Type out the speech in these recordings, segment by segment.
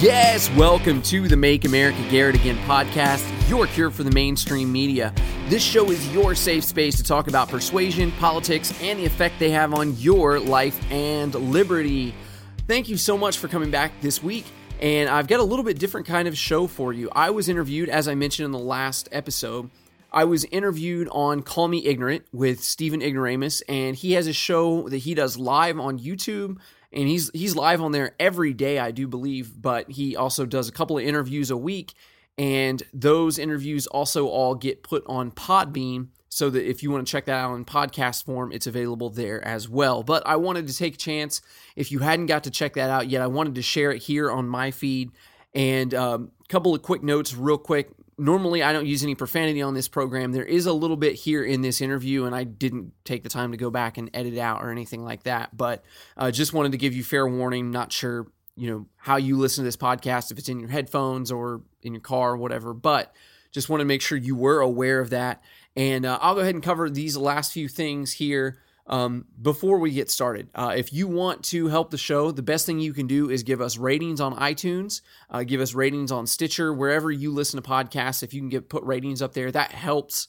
Yes, welcome to the Make America Garrett Again podcast, your cure for the mainstream media. This show is your safe space to talk about persuasion, politics, and the effect they have on your life and liberty. Thank you so much for coming back this week. And I've got a little bit different kind of show for you. I was interviewed, as I mentioned in the last episode, I was interviewed on Call Me Ignorant with Stephen Ignoramus, and he has a show that he does live on YouTube and he's he's live on there every day, I do believe. But he also does a couple of interviews a week, and those interviews also all get put on Podbean. So that if you want to check that out in podcast form, it's available there as well. But I wanted to take a chance. If you hadn't got to check that out yet, I wanted to share it here on my feed. And a um, couple of quick notes, real quick normally I don't use any profanity on this program. There is a little bit here in this interview, and I didn't take the time to go back and edit out or anything like that. But uh, just wanted to give you fair warning. Not sure, you know, how you listen to this podcast, if it's in your headphones or in your car or whatever. But just want to make sure you were aware of that. And uh, I'll go ahead and cover these last few things here um, before we get started, uh, if you want to help the show, the best thing you can do is give us ratings on iTunes, uh, give us ratings on Stitcher, wherever you listen to podcasts. If you can get put ratings up there, that helps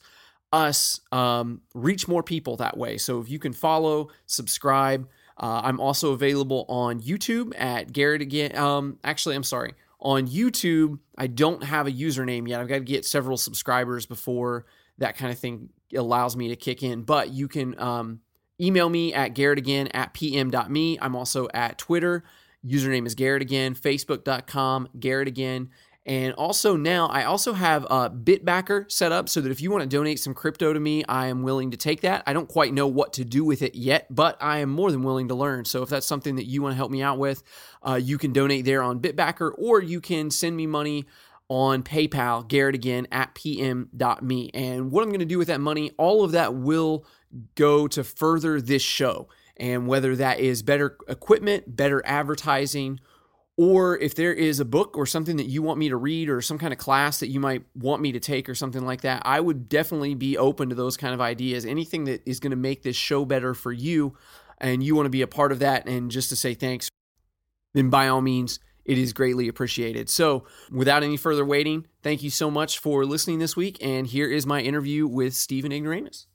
us um, reach more people that way. So if you can follow, subscribe. Uh, I'm also available on YouTube at Garrett again. Um, actually, I'm sorry. On YouTube, I don't have a username yet. I've got to get several subscribers before that kind of thing allows me to kick in. But you can um, Email me at garrettagain at pm.me. I'm also at Twitter. Username is Garrett again, facebook.com, Garrett again. And also now I also have a Bitbacker set up so that if you want to donate some crypto to me, I am willing to take that. I don't quite know what to do with it yet, but I am more than willing to learn. So if that's something that you want to help me out with, uh, you can donate there on Bitbacker or you can send me money on PayPal, Garrett again at pm.me. And what I'm going to do with that money, all of that will go to further this show. And whether that is better equipment, better advertising, or if there is a book or something that you want me to read or some kind of class that you might want me to take or something like that, I would definitely be open to those kind of ideas. Anything that is going to make this show better for you and you want to be a part of that and just to say thanks, then by all means, it is greatly appreciated. So, without any further waiting, thank you so much for listening this week. And here is my interview with Stephen Ignoramus.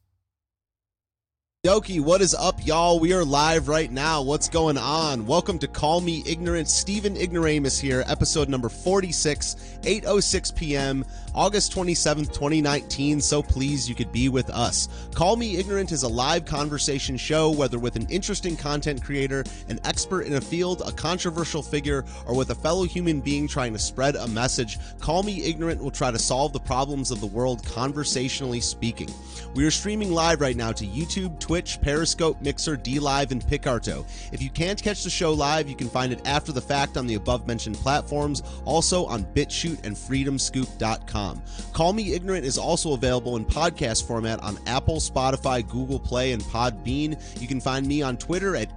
Doki, what is up, y'all? We are live right now. What's going on? Welcome to Call Me Ignorant. Stephen Ignoramus here, episode number 46, 8.06 p.m., August 27th, 2019. So please, you could be with us. Call Me Ignorant is a live conversation show, whether with an interesting content creator, an expert in a field, a controversial figure, or with a fellow human being trying to spread a message. Call Me Ignorant will try to solve the problems of the world conversationally speaking. We are streaming live right now to YouTube, Twitch, Periscope, Mixer, DLive, and Picarto. If you can't catch the show live, you can find it after the fact on the above mentioned platforms, also on BitChute and FreedomScoop.com. Call Me Ignorant is also available in podcast format on Apple, Spotify, Google Play, and Podbean. You can find me on Twitter at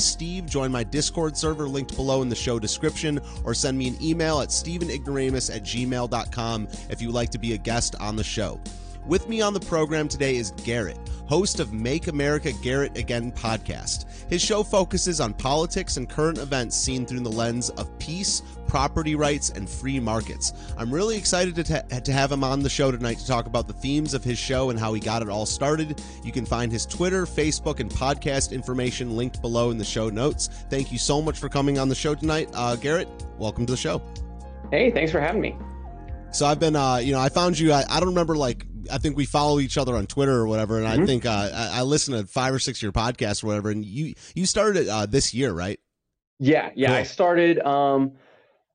Steve. Join my Discord server linked below in the show description, or send me an email at StephenIgnoramus at gmail.com if you'd like to be a guest on the show. With me on the program today is Garrett, host of Make America Garrett Again podcast. His show focuses on politics and current events seen through the lens of peace, property rights, and free markets. I'm really excited to, t- to have him on the show tonight to talk about the themes of his show and how he got it all started. You can find his Twitter, Facebook, and podcast information linked below in the show notes. Thank you so much for coming on the show tonight. Uh, Garrett, welcome to the show. Hey, thanks for having me. So I've been, uh, you know, I found you. I, I don't remember like I think we follow each other on Twitter or whatever, and mm-hmm. I think uh, I, I listen to five or six of your podcasts or whatever. And you you started uh, this year, right? Yeah, yeah. Cool. I started. Um,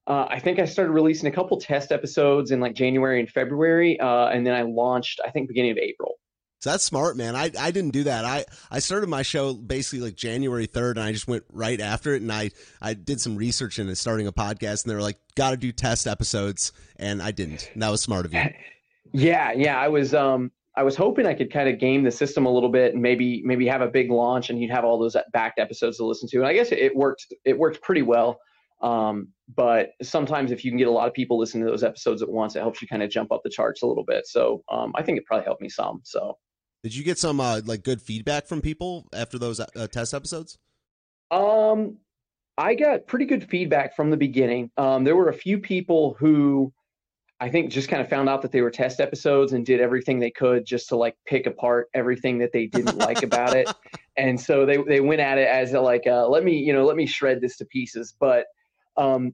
uh, I think I started releasing a couple test episodes in like January and February, uh, and then I launched. I think beginning of April. So that's smart, man. I, I didn't do that. I, I started my show basically like January 3rd and I just went right after it. And I, I did some research into starting a podcast and they were like, got to do test episodes. And I didn't. And that was smart of you. Yeah, yeah. I was um I was hoping I could kind of game the system a little bit and maybe maybe have a big launch and you'd have all those backed episodes to listen to. And I guess it worked it worked pretty well. Um, but sometimes if you can get a lot of people listening to those episodes at once, it helps you kind of jump up the charts a little bit. So um, I think it probably helped me some. So did you get some uh, like good feedback from people after those uh, test episodes? Um, I got pretty good feedback from the beginning. Um, there were a few people who I think just kind of found out that they were test episodes and did everything they could just to like pick apart everything that they didn't like about it. And so they they went at it as a, like uh, let me you know let me shred this to pieces. But um,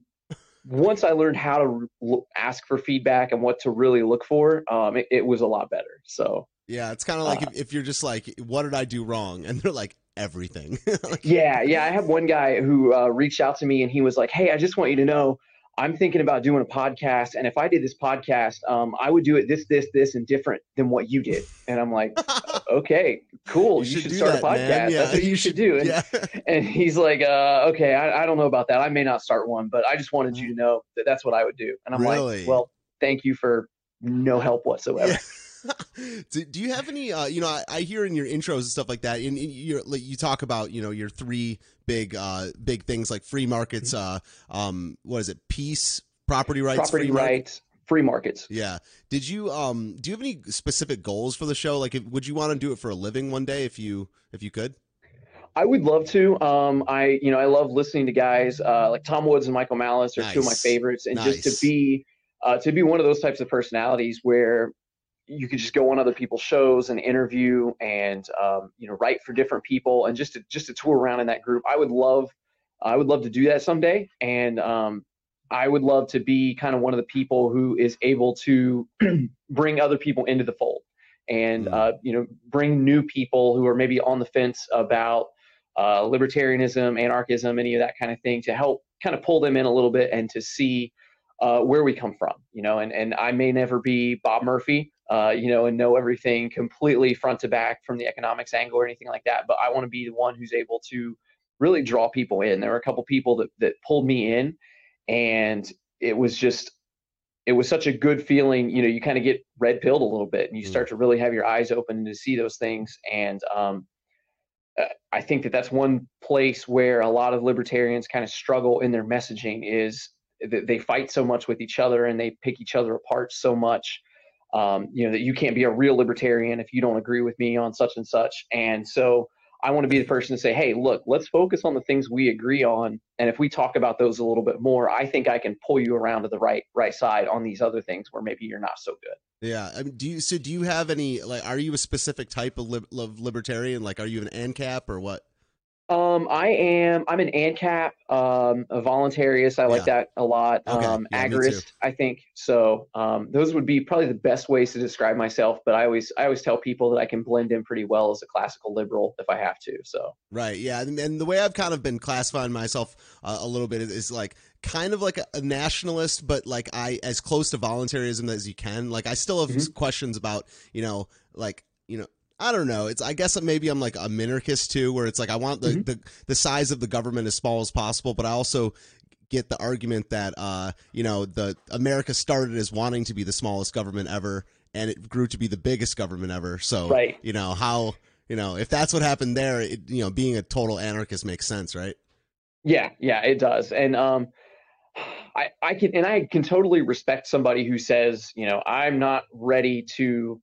once I learned how to re- ask for feedback and what to really look for, um, it, it was a lot better. So yeah, it's kind of like uh, if, if, you're just like, what did I do wrong? And they're like, everything. like, yeah, yeah. I have one guy who uh, reached out to me and he was like, hey, I just want you to know I'm thinking about doing a podcast, and if I did this podcast, um, I would do it this, this, this, and different than what you did. And I'm like, okay, cool. You, you should, should start that, a podcast. Yeah, That's what you, you should, should, do. And, yeah. and he's like, uh, okay, I, I, don't know about that. I may not start one, but I just wanted you to know that that's what I would do. And I'm really? like, well, thank you for no help whatsoever. Yeah. do, do, you have any uh, you know I, I, hear in your intros and stuff like that and you like, you talk about you know your three big uh big things like free markets uh um what is it peace property rights property free rights market? free markets yeah did you um do you have any specific goals for the show like if, would you want to do it for a living one day if you if you could I would love to. Um, I, you know, I love listening to guys uh, like Tom Woods and Michael Malice are nice. two of my favorites, and nice. just to be, uh, to be one of those types of personalities where you could just go on other people's shows and interview and um, you know write for different people and just to just to tour around in that group. I would love I would love to do that someday, and um, I would love to be kind of one of the people who is able to bring other people into the fold and mm. uh, you know bring new people who are maybe on the fence about uh, libertarianism, anarchism, any of that kind of thing to help kind of pull them in a little bit and to see uh, where we come from, you know, and, and I may never be Bob Murphy, uh, you know, and know everything completely front to back from the economics angle or anything like that. But I want to be the one who's able to really draw people in. There were a couple people that, that pulled me in and it was just, it was such a good feeling. You know, you kind of get red pilled a little bit and you mm. start to really have your eyes open to see those things. And, um, uh, I think that that's one place where a lot of libertarians kind of struggle in their messaging is they fight so much with each other and they pick each other apart so much um, you know that you can't be a real libertarian if you don't agree with me on such and such. And so i want to be the person to say hey look let's focus on the things we agree on. And if we talk about those a little bit more i think i can pull you around to the right right side on these other things where maybe you're not so good. Yeah I mean, do you so do you have any like are you a specific type of, of libertarian? Like are you an ancap or what um, I am. I'm an ANCAP, um, a voluntarist. I like yeah. that a lot. Okay. Um, yeah, agorist, I think. So um, those would be probably the best ways to describe myself. But I always, I always tell people that I can blend in pretty well as a classical liberal if I have to. So right, yeah, and, and the way I've kind of been classifying myself uh, a little bit is, is like kind of like a, nationalist, but like I as close to voluntarism as you can. Like I still have mm-hmm. questions about you know like you know I don't know. It's I guess maybe I'm like a minarchist too, where it's like I want the, mm-hmm. the the size of the government as small as possible, but I also get the argument that uh you know the America started as wanting to be the smallest government ever, and it grew to be the biggest government ever. So right. you know how you know if that's what happened there, it, you know being a total anarchist makes sense, right? Yeah, yeah, it does, and um. I, I can and I can totally respect somebody who says, you know, I'm not ready to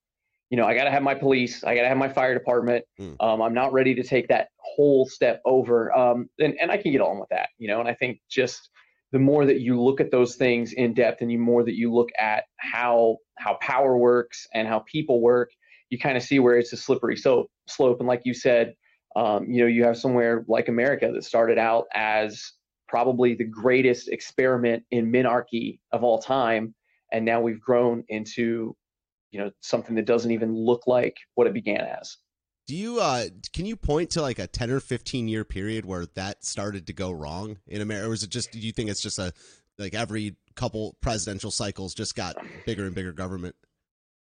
you know, I got to have my police, I got to have my fire department. Mm. Um, I'm not ready to take that whole step over. Um, and, and I can get on with that, you know, and I think just the more that you look at those things in depth and the more that you look at how, how power works and how people work, you kind of see where it's a slippery so, slope. And like you said, um, you know, you have somewhere like America that started out as probably the greatest experiment in minarchy of all time. And now we've grown into you know something that doesn't even look like what it began as do you uh can you point to like a 10 or 15 year period where that started to go wrong in america or is it just do you think it's just a like every couple presidential cycles just got bigger and bigger government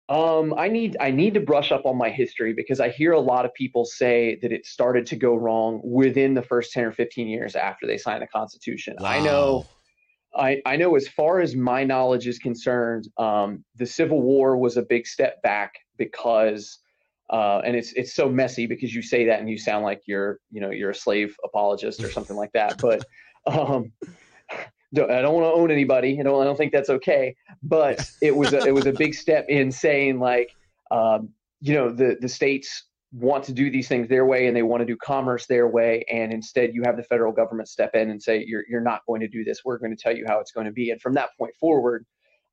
um, I need I need to brush up on my history because I hear a lot of people say that it started to go wrong within the first ten or fifteen years after they signed the Constitution. Wow. I know I, I know as far as my knowledge is concerned, um, the Civil War was a big step back because, uh, and it's it's so messy because you say that and you sound like you're you know you're a slave apologist or something like that. But um, I don't want to own anybody. I don't I don't think that's okay. But it was a, it was a big step in saying like um, you know the the states want to do these things their way and they want to do commerce their way and instead you have the federal government step in and say you're, you're not going to do this. We're going to tell you how it's going to be. And from that point forward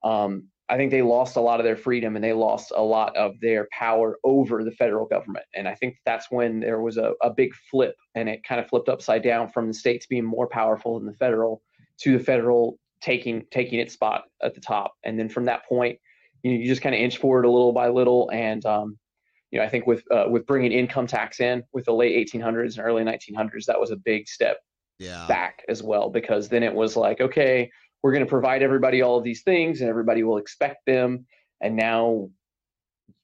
um, i think they lost a lot of their freedom and they lost a lot of their power over the federal government. And i think that's when there was a, a big flip and it kind of flipped upside down from the states being more powerful than the federal to the federal taking taking its spot at the top. And then from that point you, know, you just kind of inch forward a little by little and um, you know, I think with uh, with bringing income tax in with the late 1800s and early 1900s, that was a big step yeah. back as well because then it was like, okay, we're going to provide everybody all of these things and everybody will expect them, and now,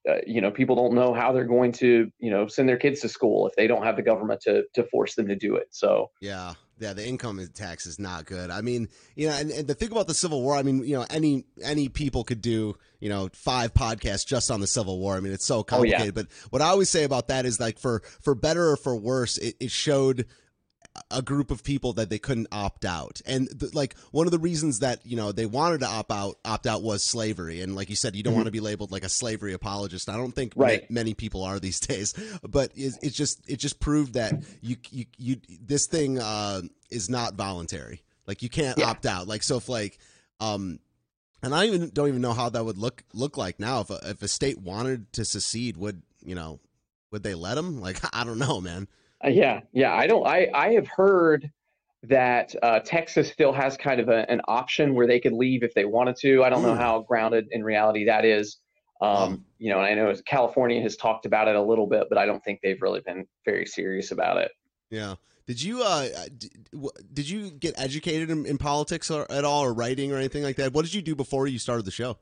uh, you know, people don't know how they're going to, you know, send their kids to school if they don't have the government to to force them to do it. So yeah, yeah, the income tax is not good. I mean, you know, and, and the thing about the Civil War, I mean, you know, any any people could do, you know, five podcasts just on the Civil War. I mean, it's so complicated. Oh, yeah. But what I always say about that is like for for better or for worse, it, it showed a group of people that they couldn't opt out. And like one of the reasons that you know they wanted to opt out opt out was slavery. And like you said you don't mm-hmm. want to be labeled like a slavery apologist. I don't think right. ma- many people are these days. But it's, it's, just it just proved that you you, you this thing uh, is not voluntary. Like you can't yeah. opt out. Like so if like um and i even don't even know how that would look look like now. If a, if a state wanted to secede would you know would they let them like i don't know man yeah, yeah. I don't. I I have heard that uh, Texas still has kind of a, an option where they could leave if they wanted to. I don't know hmm. how grounded in reality that is. Um, you know, and I know California has talked about it a little bit, but I don't think they've really been very serious about it. Yeah. Did you uh did, did you get educated in, in politics or, at all, or writing or anything like that? What did you do before you started the show?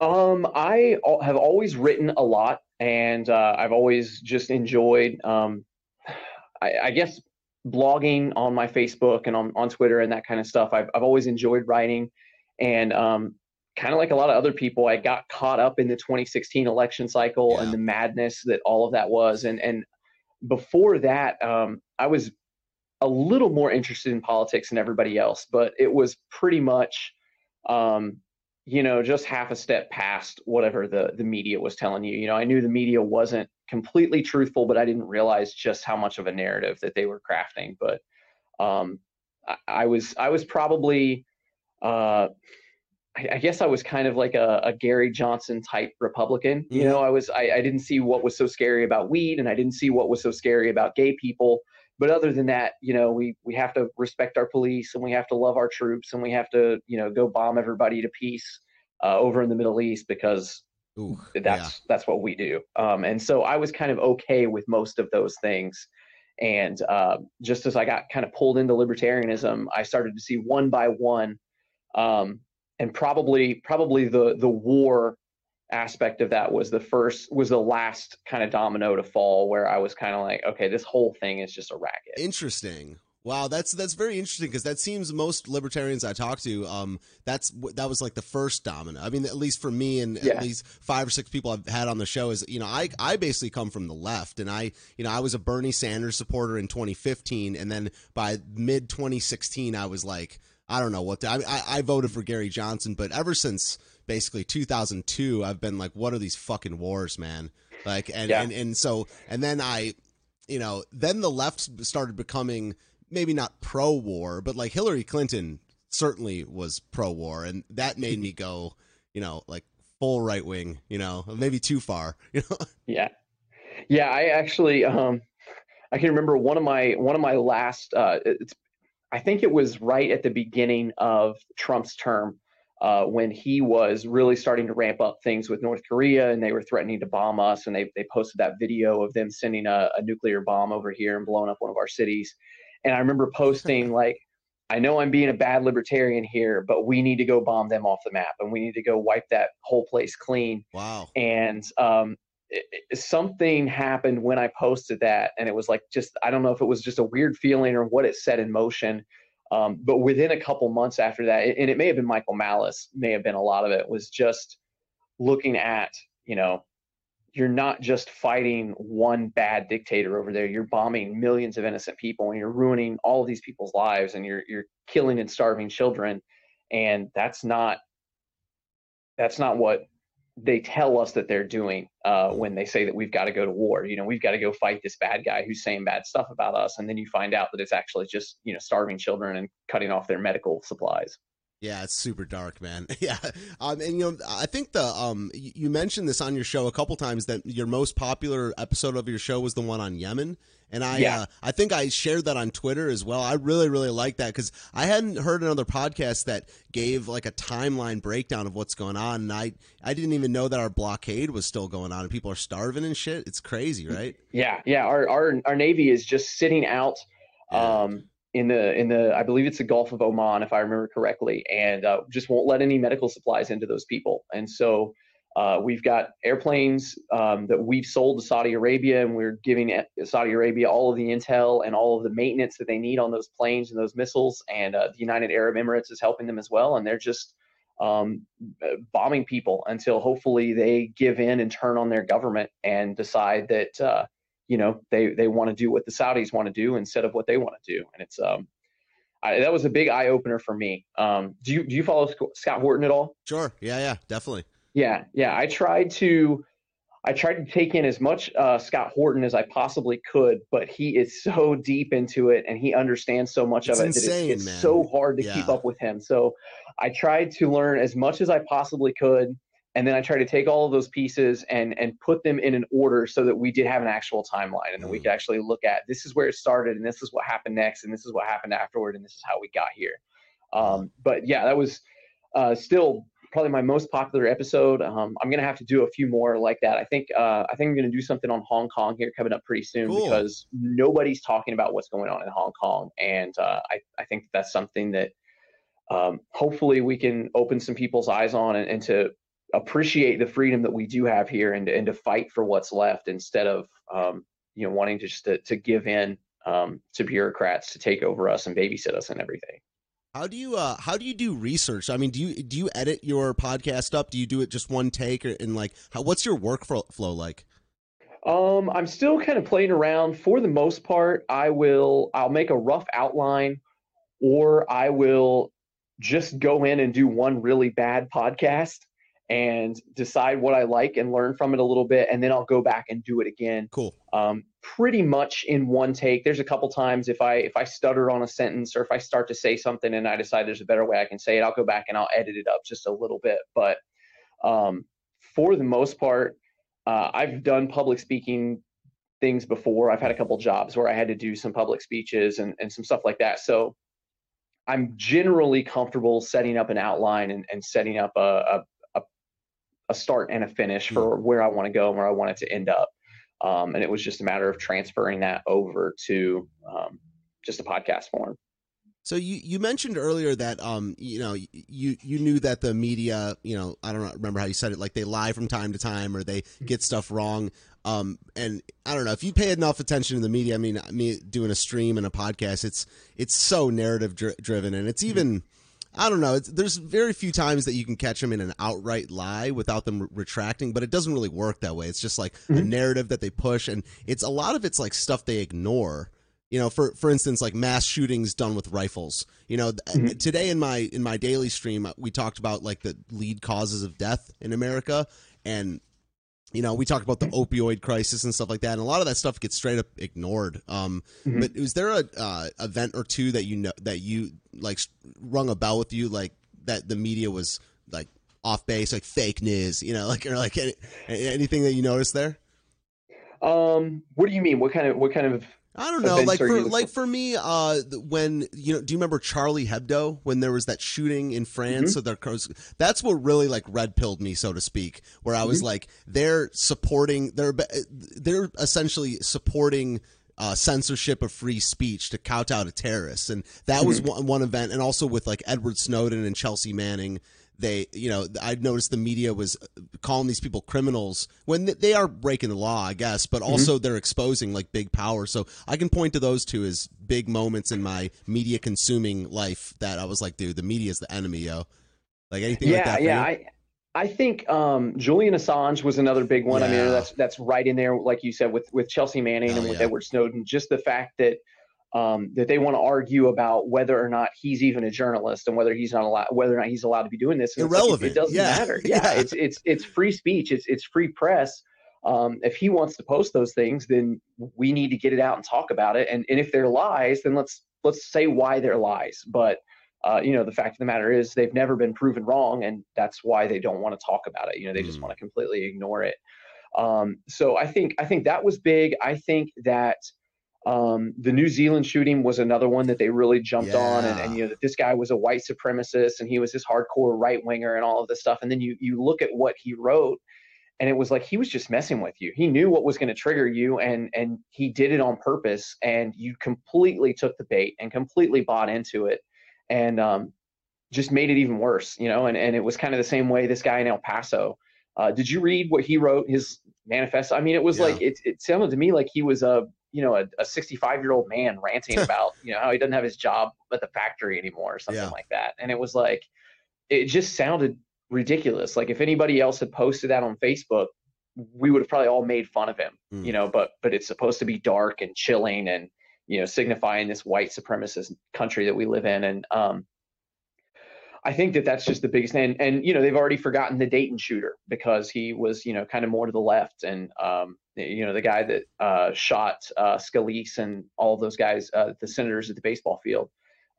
Um, I have always written a lot, and uh, I've always just enjoyed um, I, I, guess blogging on my Facebook and on, on Twitter and that kind of stuff. I've, I've always enjoyed writing and um, kind of like a lot of other people, I got caught up in the 2016 election cycle yeah. and the madness that all of that was. And, and before that, um, I was a little more interested in politics than everybody else, but it was pretty much, um, you know, just half a step past whatever the the media was telling you. You know, I knew the media wasn't completely truthful, but I didn't realize just how much of a narrative that they were crafting. But um, I, I, was I was probably uh, I, I, guess I was kind of like a, a Gary Johnson type Republican. You know, I was I, I didn't see what was so scary about weed, and I didn't see what was so scary about gay people. But other than that, you know, we we have to respect our police, and we have to love our troops, and we have to you know go bomb everybody to peace uh, over in the Middle East because Ooh, that's yeah. that's what we do. Um, and so I was kind of okay with most of those things. And uh, just as I got kind of pulled into libertarianism, I started to see one by one, um, and probably probably the the war aspect of that was the first was the last kind of domino to fall where I was kind of like, okay, this whole thing is just a racket. Interesting. Wow, that's that's very interesting because that seems most libertarians I talk to, um, that's that was like the first domino. I mean, at least for me and yeah. at least five or six people I've had on the show is, you know, I I basically come from the left, and I, you know, I was a Bernie Sanders supporter in 2015, and then by mid 2016, I was like, I don't know what to, I, I I voted for Gary Johnson, but ever since basically 2002, I've been like, what are these fucking wars, man? Like, and yeah. and and so, and then I, you know, then the left started becoming maybe not pro war, but like Hillary Clinton certainly was pro war, and that made me go, you know, like full right wing, you know, maybe too far, you know. Yeah, yeah. I actually, um, I can remember one of my one of my last. Uh, it's, I think it was right at the beginning of Trump's term. Uh, when he was really starting to ramp up things with North Korea and they were threatening to bomb us, and they, they posted that video of them sending a, a nuclear bomb over here and blowing up one of our cities. And I remember posting like, I know I'm being a bad libertarian here, but we need to go bomb them off the map and we need to go wipe that whole place clean. Wow. And um, it, it, something happened when I posted that. And it was like, just, I don't know if it was just a weird feeling or what it set in motion. Um, but within a couple months after that, and it may have been Michael Malice, may have been a lot of it, was just looking at, you know, you're not just fighting one bad dictator over there. You're bombing millions of innocent people and you're ruining all of these people's lives and you're you're killing and starving children. And that's not that's not what they tell us that they're doing uh, when they say that we've got to go to war. You know, we've got to go fight this bad guy who's saying bad stuff about us, and then you find out that it's actually just you know starving children and cutting off their medical supplies. Yeah, it's super dark, man. Yeah, um, and you know, I think the um, you mentioned this on your show a couple times that your most popular episode of your show was the one on Yemen, and I yeah. uh, I think I shared that on Twitter as well. I really really like that because I hadn't heard another podcast that gave like a timeline breakdown of what's going on, and I I didn't even know that our blockade was still going on and people are starving and shit. It's crazy, right? Yeah, yeah. Our our our navy is just sitting out. Um, in the in the I believe it's the Gulf of Oman if I remember correctly, and uh, just won't let any medical supplies into those people. And so uh, we've got airplanes um, that we've sold to Saudi Arabia, and we're giving Saudi Arabia all of the intel and all of the maintenance that they need on those planes and those missiles. And uh, the United Arab Emirates is helping them as well, and they're just um, bombing people until hopefully they give in and turn on their government and decide that uh, you know they they want to do what the Saudis want to do instead of what they want to do, and it's um I, that was a big eye opener for me. Um, do you do you follow Scott Horton at all? Sure. Yeah. Yeah. Definitely. Yeah. Yeah. I tried to. I tried to take in as much uh, Scott Horton as I possibly could, but he is so deep into it and he understands so much it's of it insane, that it's, it's so hard to yeah. keep up with him. So I tried to learn as much as I possibly could and then I tried to take all of those pieces and and put them in an order so that we did have an actual timeline, and then we mm. could actually look at this is where it started, and this is what happened next, and this is what happened afterward, and this is how we got here. Um, but yeah, that was uh, still probably my most popular episode. Um, I'm gonna have to do a few more like that. I think uh, I think I'm gonna do something on Hong Kong here coming up pretty soon cool. because nobody's talking about what's going on in Hong Kong, and uh, I I think that's something that um, hopefully we can open some people's eyes on and, and to appreciate the freedom that we do have here and, and to fight for what's left instead of um, you know wanting to just to, to give in um, to bureaucrats to take over us and babysit us and everything. How do you uh, how do you do research? I mean, do you do you edit your podcast up? Do you do it just one take, or, and like, how, what's your workflow like? Um, I'm still kind of playing around. For the most part, I will I'll make a rough outline, or I will just go in and do one really bad podcast and decide what I like and learn from it a little bit, and then I'll go back and do it again. Cool. Um, pretty much in one take. There's a couple times if I if I stutter on a sentence or if I start to say something and I decide there's a better way I can say it, I'll go back and I'll edit it up just a little bit. But um, for the most part, uh, I've done public speaking things before. I've had a couple jobs where I had to do some public speeches and, and some stuff like that. So I'm generally comfortable setting up an outline and, and setting up a, a a start and a finish for where I want to go and where I want it to end up. Um, and it was just a matter of transferring that over to um, just a podcast form. So you, you mentioned earlier that um you know you you knew that the media you know I don't remember how you said it like they lie from time to time or they mm-hmm. get stuff wrong um and I don't know if you pay enough attention to the media I mean me doing a stream and a podcast it's it's so narrative dri- driven and it's mm-hmm. even mm-hmm I don't know. It's, there's very few times that you can catch them in an outright lie without them re- retracting, but it doesn't really work that way. It's just like mm-hmm. a narrative that they push, and it's a lot of it's like stuff they ignore. You know, for for instance, like mass shootings done with rifles. You know, mm-hmm. today in my in my daily stream, we talked about like the lead causes of death in America, and you know, we talk about the opioid crisis and stuff like that, and a lot of that stuff gets straight up ignored. Um, mm-hmm. But was there a uh, event or two that you know that you like rung a bell with you, like that the media was like off base, like fake news, you know, like or like any, anything that you noticed there? Um, what do you mean? What kind of what kind of I don't know. Like for like for me, uh, when you know, do you remember Charlie Hebdo when there was that shooting in France? Mm-hmm. So that's what really like red pilled me, so to speak. Where I was mm-hmm. like, they're supporting, they're they're essentially supporting uh, censorship of free speech to kowtow to terrorists, and that mm-hmm. was one, one event. And also with like Edward Snowden and Chelsea Manning they you know i noticed the media was calling these people criminals when they are breaking the law i guess but mm-hmm. also mm-hmm. they're exposing like big power so i can point to those two as big moments in my media consuming life that i was like dude the media is the enemy yo like anything yeah like that yeah i I think um, Julian Assange was another big one. Yeah. I mean, that's that's right in there, like you said, with with Chelsea Manning oh, and with yeah. Edward Snowden. Just the fact that um, that they want to argue about whether or not he's even a journalist and whether he's not allowed, whether or not he's allowed to be doing this. And Irrelevant. Like, it, doesn't yeah. matter. Yeah, yeah, it's it's it's free speech. It's it's free press. Um, if he wants to post those things, then we need to get it out and talk about it. And and if they're lies, then let's let's say why they're lies. But uh, you know, the fact of the matter is they've never been proven wrong, and that's why they don't want to talk about it. You know, they mm. just want to completely ignore it. Um, so I think I think that was big. I think that um, the New Zealand shooting was another one that they really jumped yeah. on, and, and, you know that this guy was a white supremacist and he was this hardcore right winger and all of this stuff. And then you you look at what he wrote, and it was like he was just messing with you. He knew what was going to trigger you, and and he did it on purpose. And you completely took the bait and completely bought into it, and um, just made it even worse. You know, and and it was kind of the same way this guy in El Paso. Uh, did you read what he wrote? His manifesto. I mean, it was yeah. like it, it sounded to me like he was a you know a, a 65 year old man ranting about you know how he doesn't have his job at the factory anymore or something yeah. like that and it was like it just sounded ridiculous like if anybody else had posted that on facebook we would have probably all made fun of him mm. you know but but it's supposed to be dark and chilling and you know signifying this white supremacist country that we live in and um I think that that's just the biggest and and you know they've already forgotten the Dayton shooter because he was you know kind of more to the left. And um, you know the guy that uh, shot uh, Scalise and all those guys uh, the senators at the baseball field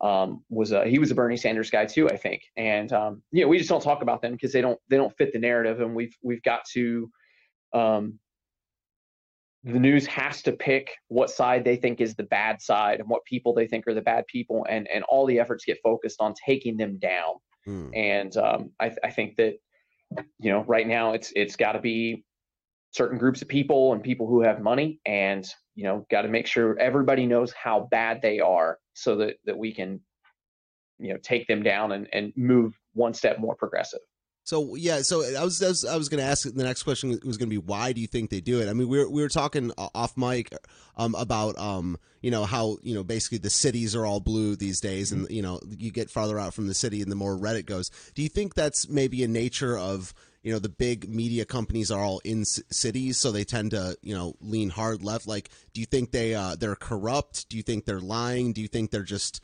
um, was a, he was a Bernie Sanders guy too I think. And um, you know we just don't talk about them because they don't they don't fit the narrative. And we've we've got to um, the news has to pick what side they think is the bad side and what people they think are the bad people, and and all the efforts get focused on taking them down. Mm. And um, I, I think that you know right now it's it's got to be certain groups of people and people who have money, and you know got to make sure everybody knows how bad they are, so that that we can you know take them down and and move one step more progressive. So yeah, so I was I was, was going to ask the next question was going to be why do you think they do it? I mean, we were we were talking off mic um, about um, you know how you know basically the cities are all blue these days, and you know you get farther out from the city, and the more red it goes. Do you think that's maybe a nature of you know the big media companies are all in c- cities, so they tend to you know lean hard left? Like, do you think they uh, they're corrupt? Do you think they're lying? Do you think they're just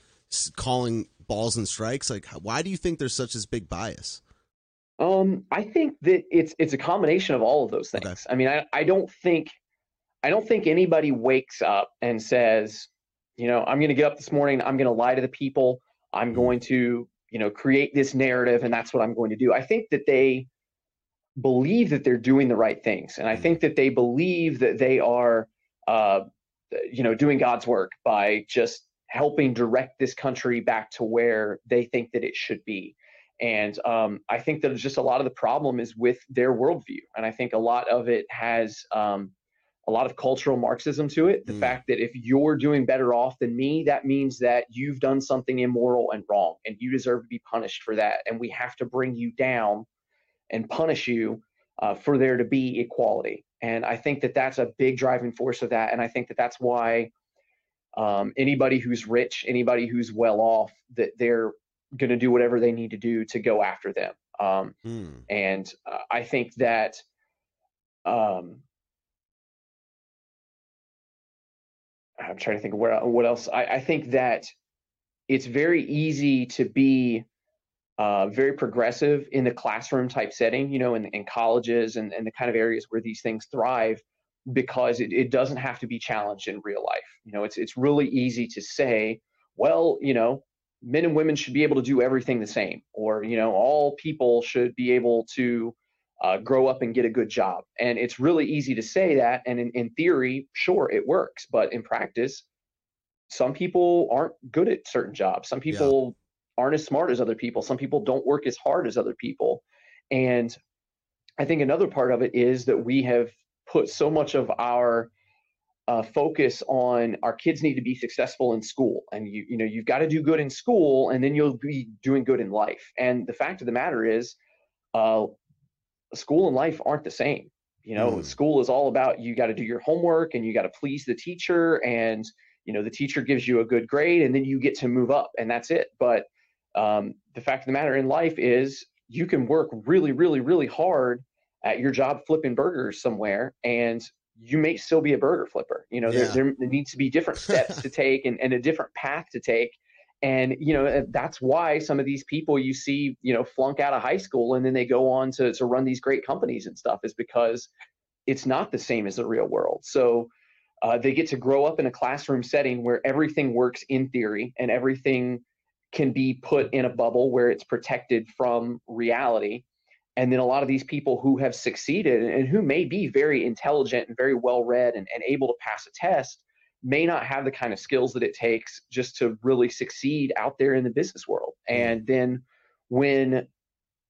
calling balls and strikes? Like, why do you think there's such this big bias? Um, I think that it's it's a combination of all of those things. Okay. I mean, I, I don't think I don't think anybody wakes up and says, you know, I'm going to get up this morning, I'm going to lie to the people, I'm mm-hmm. going to, you know, create this narrative, and that's what I'm going to do. I think that they believe that they're doing the right things, and I mm-hmm. think that they believe that they are, uh, you know, doing God's work by just helping direct this country back to where they think that it should be. And um, I think that just a lot of the problem is with their worldview. And I think a lot of it has um, a lot of cultural Marxism to it. The mm. fact that if you're doing better off than me, that means that you've done something immoral and wrong, and you deserve to be punished for that. And we have to bring you down and punish you uh, for there to be equality. And I think that that's a big driving force of that. And I think that that's why um, anybody who's rich, anybody who's well off, that they're going to do whatever they need to do to go after them. Um, mm. And uh, I think that um, I'm trying to think of where what else. I, I think that it's very easy to be uh, very progressive in the classroom type setting, you know, in, in colleges and, and the kind of areas where these things thrive because it, it doesn't have to be challenged in real life. You know, it's it's really easy to say, well, you know, men and women should be able to do everything the same, or you know, all people should be able to uh, grow up and get a good job. And it's really easy to say that, and in, in theory, sure, it works, but in practice, some people aren't good at certain jobs. Some people yeah. aren't as smart as other people. Some people don't work as hard as other people, and I think another part of it is that we have put so much of our uh, focus on our kids need to be successful in school. And you you know you've got to do good in school and then you'll be doing good in life. And the fact of the matter is uh, school and life aren't the same. You know mm. school is all about you got to do your homework and you got to please the teacher and you know the teacher gives you a good grade and then you get to move up and that's it. But um, the fact of the matter in life is you can work really really really hard at your job flipping burgers somewhere and you may still be a burger flipper. You know, yeah. there, there, there needs to be different steps to take and, and a different path to take. And, you know, that's why some of these people you see, you know, flunk out of high school and then they go on to, to run these great companies and stuff is because it's not the same as the real world. So uh, they get to grow up in a classroom setting where everything works in theory and everything can be put in a bubble where it's protected from reality and then a lot of these people who have succeeded and who may be very intelligent and very well read and, and able to pass a test may not have the kind of skills that it takes just to really succeed out there in the business world. Mm. And then when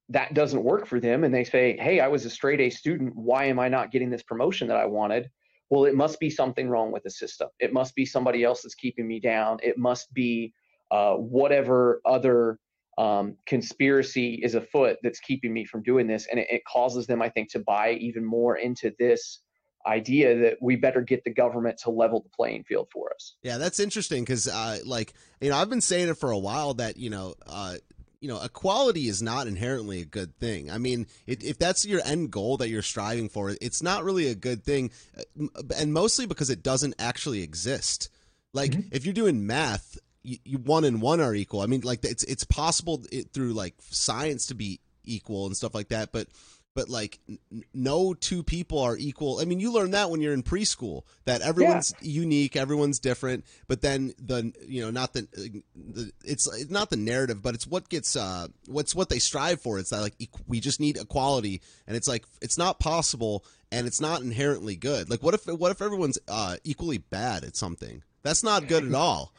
that doesn't work for them and they say, Hey, I was a straight A student. Why am I not getting this promotion that I wanted? Well, it must be something wrong with the system. It must be somebody else that's keeping me down. It must be uh, whatever other um, conspiracy is afoot that's keeping me from doing this. And it, it causes them, I think, to buy even more into this idea that we better get the government to level the playing field for us. Yeah, that's interesting because, uh, like, you know, I've been saying it for a while that you know, uh, you know, equality is not inherently a good thing. I mean, it, if that's your end goal that you're striving for, it's not really a good thing, uh, and mostly because it doesn't actually exist. Like, mm-hmm. if you're doing math, you, you, one and one are equal. I mean, like it's it's possible it, through like science to be equal and stuff like that, but but like n- no two people are equal. I mean, you learn that when you're in preschool that everyone's yeah. unique, everyone's different. But then the you know not the, the it's it's not the narrative, but it's what gets uh what's what they strive for. It's that like we just need equality, and it's like it's not possible, and it's not inherently good. Like what if what if everyone's uh equally bad at something? That's not good at all.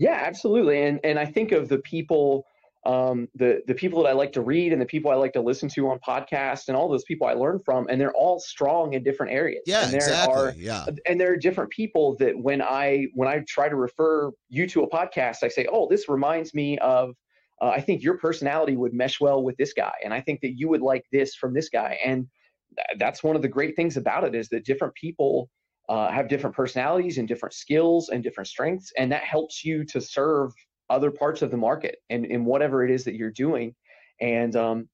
Yeah, absolutely. And and I think of the people um, the the people that I like to read and the people I like to listen to on podcasts and all those people I learn from, and they're all strong in different areas. Yeah, and there exactly. Are, yeah, and there are different people that when I when I try to refer you to a podcast, I say, oh, this reminds me of. Uh, I think your personality would mesh well with this guy, and I think that you would like this from this guy, and that's one of the great things about it is that different people uh, have different personalities and different skills and different strengths, and that helps you to serve other parts of the market and in whatever it is that you're doing. And um,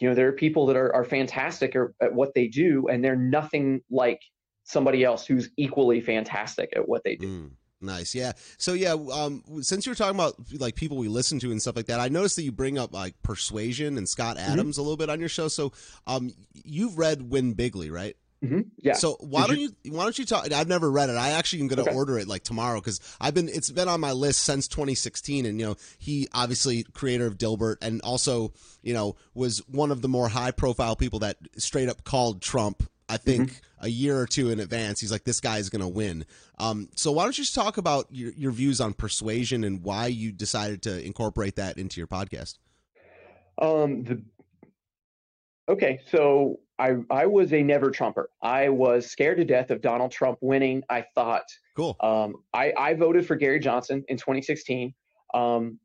you know, there are people that are, are fantastic at what they do, and they're nothing like somebody else who's equally fantastic at what they do. Mm. Nice, yeah. So yeah, um, since you were talking about like people we listen to and stuff like that, I noticed that you bring up like Persuasion and Scott mm-hmm. Adams mm-hmm. a little bit on your show. So, um, you've read Win Bigly, right? Mm-hmm. Yeah. So why Did don't you, you, why don't you talk? I've never read it. I actually am going to okay. order it like tomorrow because I've been it's been on my list since 2016, and you know he obviously creator of Dilbert and also you know was one of the more high profile people that straight up called Trump. I think mm-hmm. a year or two in advance, he's like, "This guy is going to win." Um, so why don't you just talk about your, your views on persuasion and why you decided to incorporate that into your podcast? Um, the okay, so I, I was a never Trumper. I was scared to death of Donald Trump winning. I thought, cool. Um, I, I voted for Gary Johnson in 2016, um,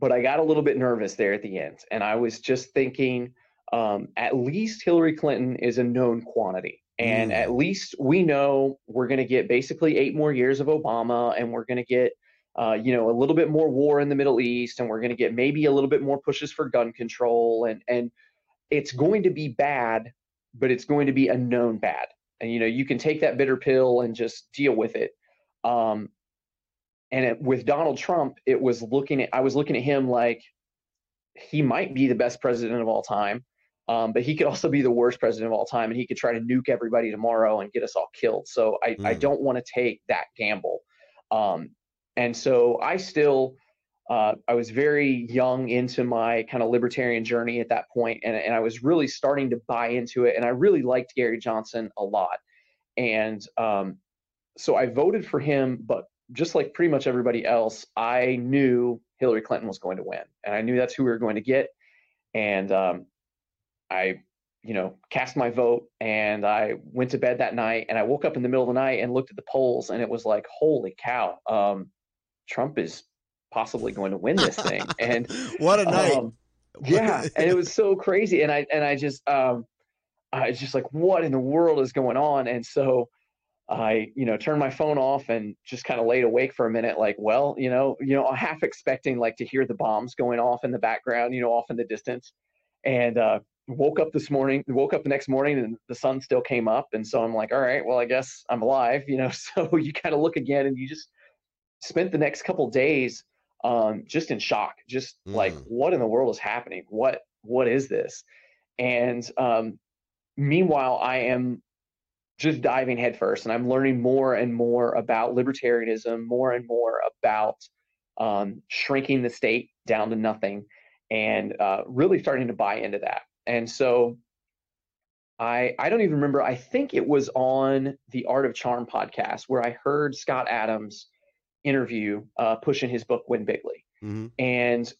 but I got a little bit nervous there at the end. And I was just thinking, um, at least Hillary Clinton is a known quantity. And mm. at least we know we're going to get basically eight more years of Obama and we're going to get, uh, you know, a little bit more war in the Middle East and we're going to get maybe a little bit more pushes for gun control. And, and it's going to be bad but it's going to be a known bad. And you know, you can take that bitter pill and just deal with it. Um, and it, with Donald Trump, it was looking at I was looking at him like he might be the best president of all time, um, but he could also be the worst president of all time, and he could try to nuke everybody tomorrow and get us all killed. So I, mm. I don't want to take that gamble. Um, and so I still uh, I was very young into my kind of libertarian journey at that point, and, and I was really starting to buy into it. And I really liked Gary Johnson a lot. And um, so I voted for him, but just like pretty much everybody else, I knew Hillary Clinton was going to win. And I knew that's who we were going to get. And um, I, you know, cast my vote and I went to bed that night and I woke up in the middle of the night and looked at the polls and it was like, holy cow, um, Trump is possibly going to win this thing. And what a night! Um, yeah, and it was so crazy. And I and I just um, I was just like, what in the world is going on? And so I, you know, turned my phone off and just kind of laid awake for a minute, like, well, you know, you know, half expecting like to hear the bombs going off in the background, you know, off in the distance. And uh, woke up this morning, woke up the next morning, and the sun still came up, and so I'm like, all right, well, I guess I'm alive, you know. So you kind of look again, and you just spent the next couple days um, just in shock, just mm. like, what in the world is happening? What what is this? And um, meanwhile, I am just diving headfirst, and I'm learning more and more about libertarianism, more and more about um, shrinking the state down to nothing, and uh, really starting to buy into that. And so, I I don't even remember. I think it was on the Art of Charm podcast where I heard Scott Adams interview uh, pushing his book Win Bigly, mm-hmm. and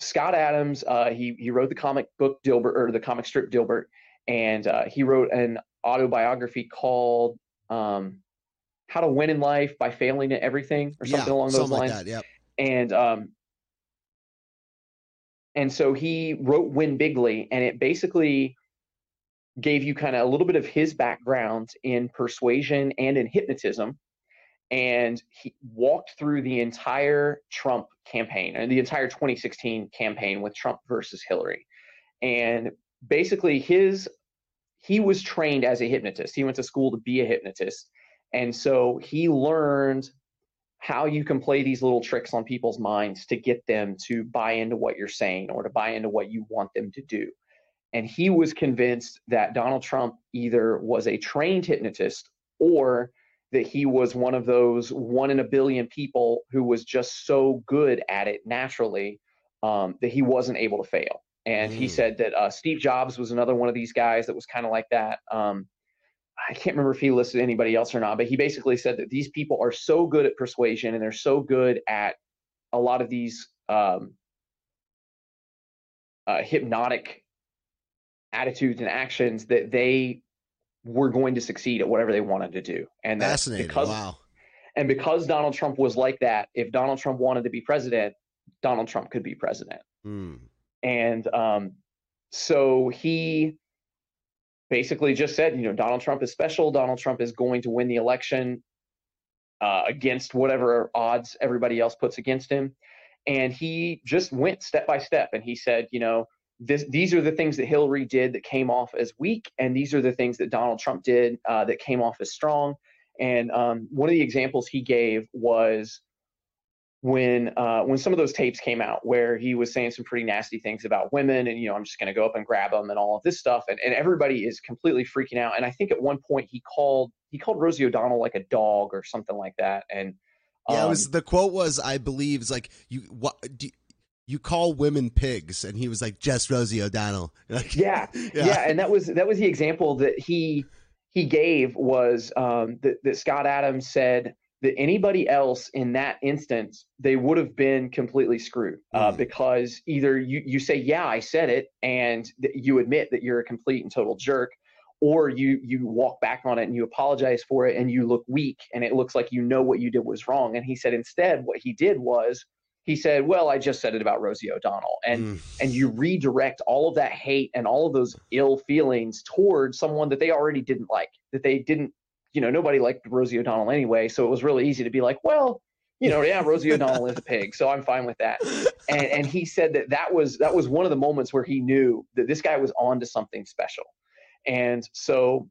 Scott Adams uh, he he wrote the comic book Dilbert or the comic strip Dilbert, and uh, he wrote an autobiography called um, "How to Win in Life by Failing at Everything" or something yeah, along those lines. Like that, yep. And um, and so he wrote Win Bigly, and it basically gave you kind of a little bit of his background in persuasion and in hypnotism and he walked through the entire Trump campaign and the entire 2016 campaign with Trump versus Hillary. And basically his he was trained as a hypnotist. He went to school to be a hypnotist. And so he learned how you can play these little tricks on people's minds to get them to buy into what you're saying or to buy into what you want them to do. And he was convinced that Donald Trump either was a trained hypnotist or that he was one of those one in a billion people who was just so good at it naturally um, that he wasn't able to fail. And mm. he said that uh, Steve Jobs was another one of these guys that was kind of like that. Um, I can't remember if he listed anybody else or not, but he basically said that these people are so good at persuasion and they're so good at a lot of these um, uh, hypnotic attitudes and actions that they were going to succeed at whatever they wanted to do. And that's because wow. And because Donald Trump was like that, if Donald Trump wanted to be president, Donald Trump could be president. Mm. And um, so he basically just said, you know, Donald Trump is special. Donald Trump is going to win the election uh, against whatever odds everybody else puts against him. And he just went step by step. And he said, you know, this, these are the things that Hillary did that came off as weak, and these are the things that Donald Trump did uh, that came off as strong. And um, one of the examples he gave was when uh, when some of those tapes came out, where he was saying some pretty nasty things about women, and you know, I'm just going to go up and grab them and all of this stuff, and, and everybody is completely freaking out. And I think at one point he called he called Rosie O'Donnell like a dog or something like that, and yeah, it was um, the quote was I believe is like you what do, you call women pigs. And he was like just rosie o'donnell. Like, yeah, yeah, yeah. And that was that was the example that he he gave was um, that, that scott adams said that anybody else in that instance they would have been completely screwed uh, mm. because either you you say yeah i said it and you admit that you're a complete and total jerk or you you walk back on it and you apologize for it and you look weak and it looks like you know what you did was wrong. And he said instead what he did was he said, "Well, I just said it about Rosie O'Donnell," and mm. and you redirect all of that hate and all of those ill feelings towards someone that they already didn't like, that they didn't, you know, nobody liked Rosie O'Donnell anyway, so it was really easy to be like, "Well, you know, yeah, Rosie O'Donnell is a pig, so I'm fine with that." And and he said that that was that was one of the moments where he knew that this guy was on to something special, and so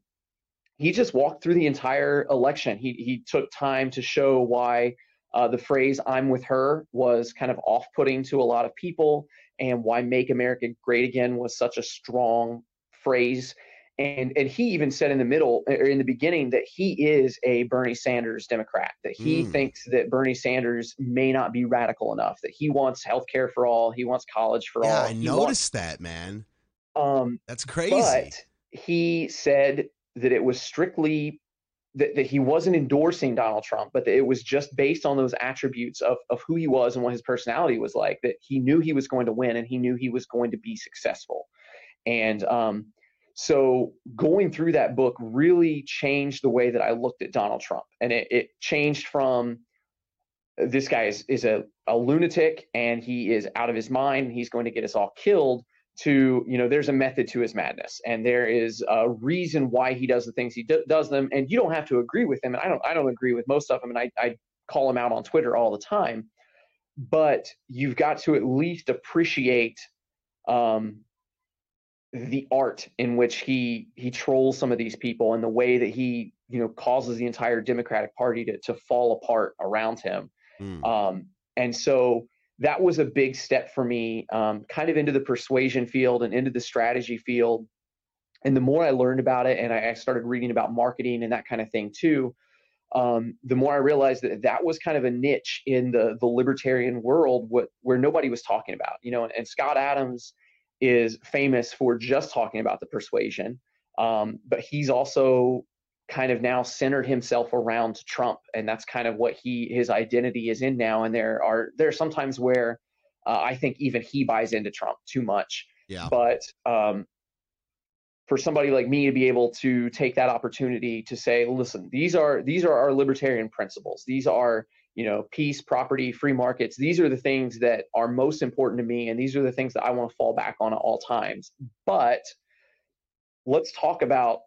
he just walked through the entire election. He he took time to show why uh, the phrase I'm with her was kind of off putting to a lot of people, and why Make America Great Again was such a strong phrase. And, and he even said in the middle or in the beginning that he is a Bernie Sanders Democrat, that he mm. thinks that Bernie Sanders may not be radical enough, that he wants health care for all, he wants college for yeah, all. I noticed wants, that, man. Um, That's crazy. But he said that it was strictly that, that he wasn't endorsing Donald Trump, but that it was just based on those attributes of, of who he was and what his personality was like, that he knew he was going to win and he knew he was going to be successful. And um, so going through that book really changed the way that I looked at Donald Trump. And it, it changed from this guy is, is a, a lunatic and he is out of his mind and he's going to get us all killed to you know there's a method to his madness and there is a reason why he does the things he do, does them and you don't have to agree with him and i don't i don't agree with most of them and I, I call him out on twitter all the time but you've got to at least appreciate um, the art in which he he trolls some of these people and the way that he you know causes the entire Democratic Party to to fall apart around him. Mm. Um, and so that was a big step for me, um, kind of into the persuasion field and into the strategy field. And the more I learned about it, and I, I started reading about marketing and that kind of thing too, um, the more I realized that that was kind of a niche in the the libertarian world, what, where nobody was talking about. You know, and, and Scott Adams is famous for just talking about the persuasion, um, but he's also kind of now centered himself around Trump, and that's kind of what he his identity is in now. And there are there are sometimes where uh, I think even he buys into Trump too much. Yeah. But um, for somebody like me to be able to take that opportunity to say, listen, these are these are our libertarian principles. These are you know peace, property, free markets. These are the things that are most important to me, and these are the things that I want to fall back on at all times. But let's talk about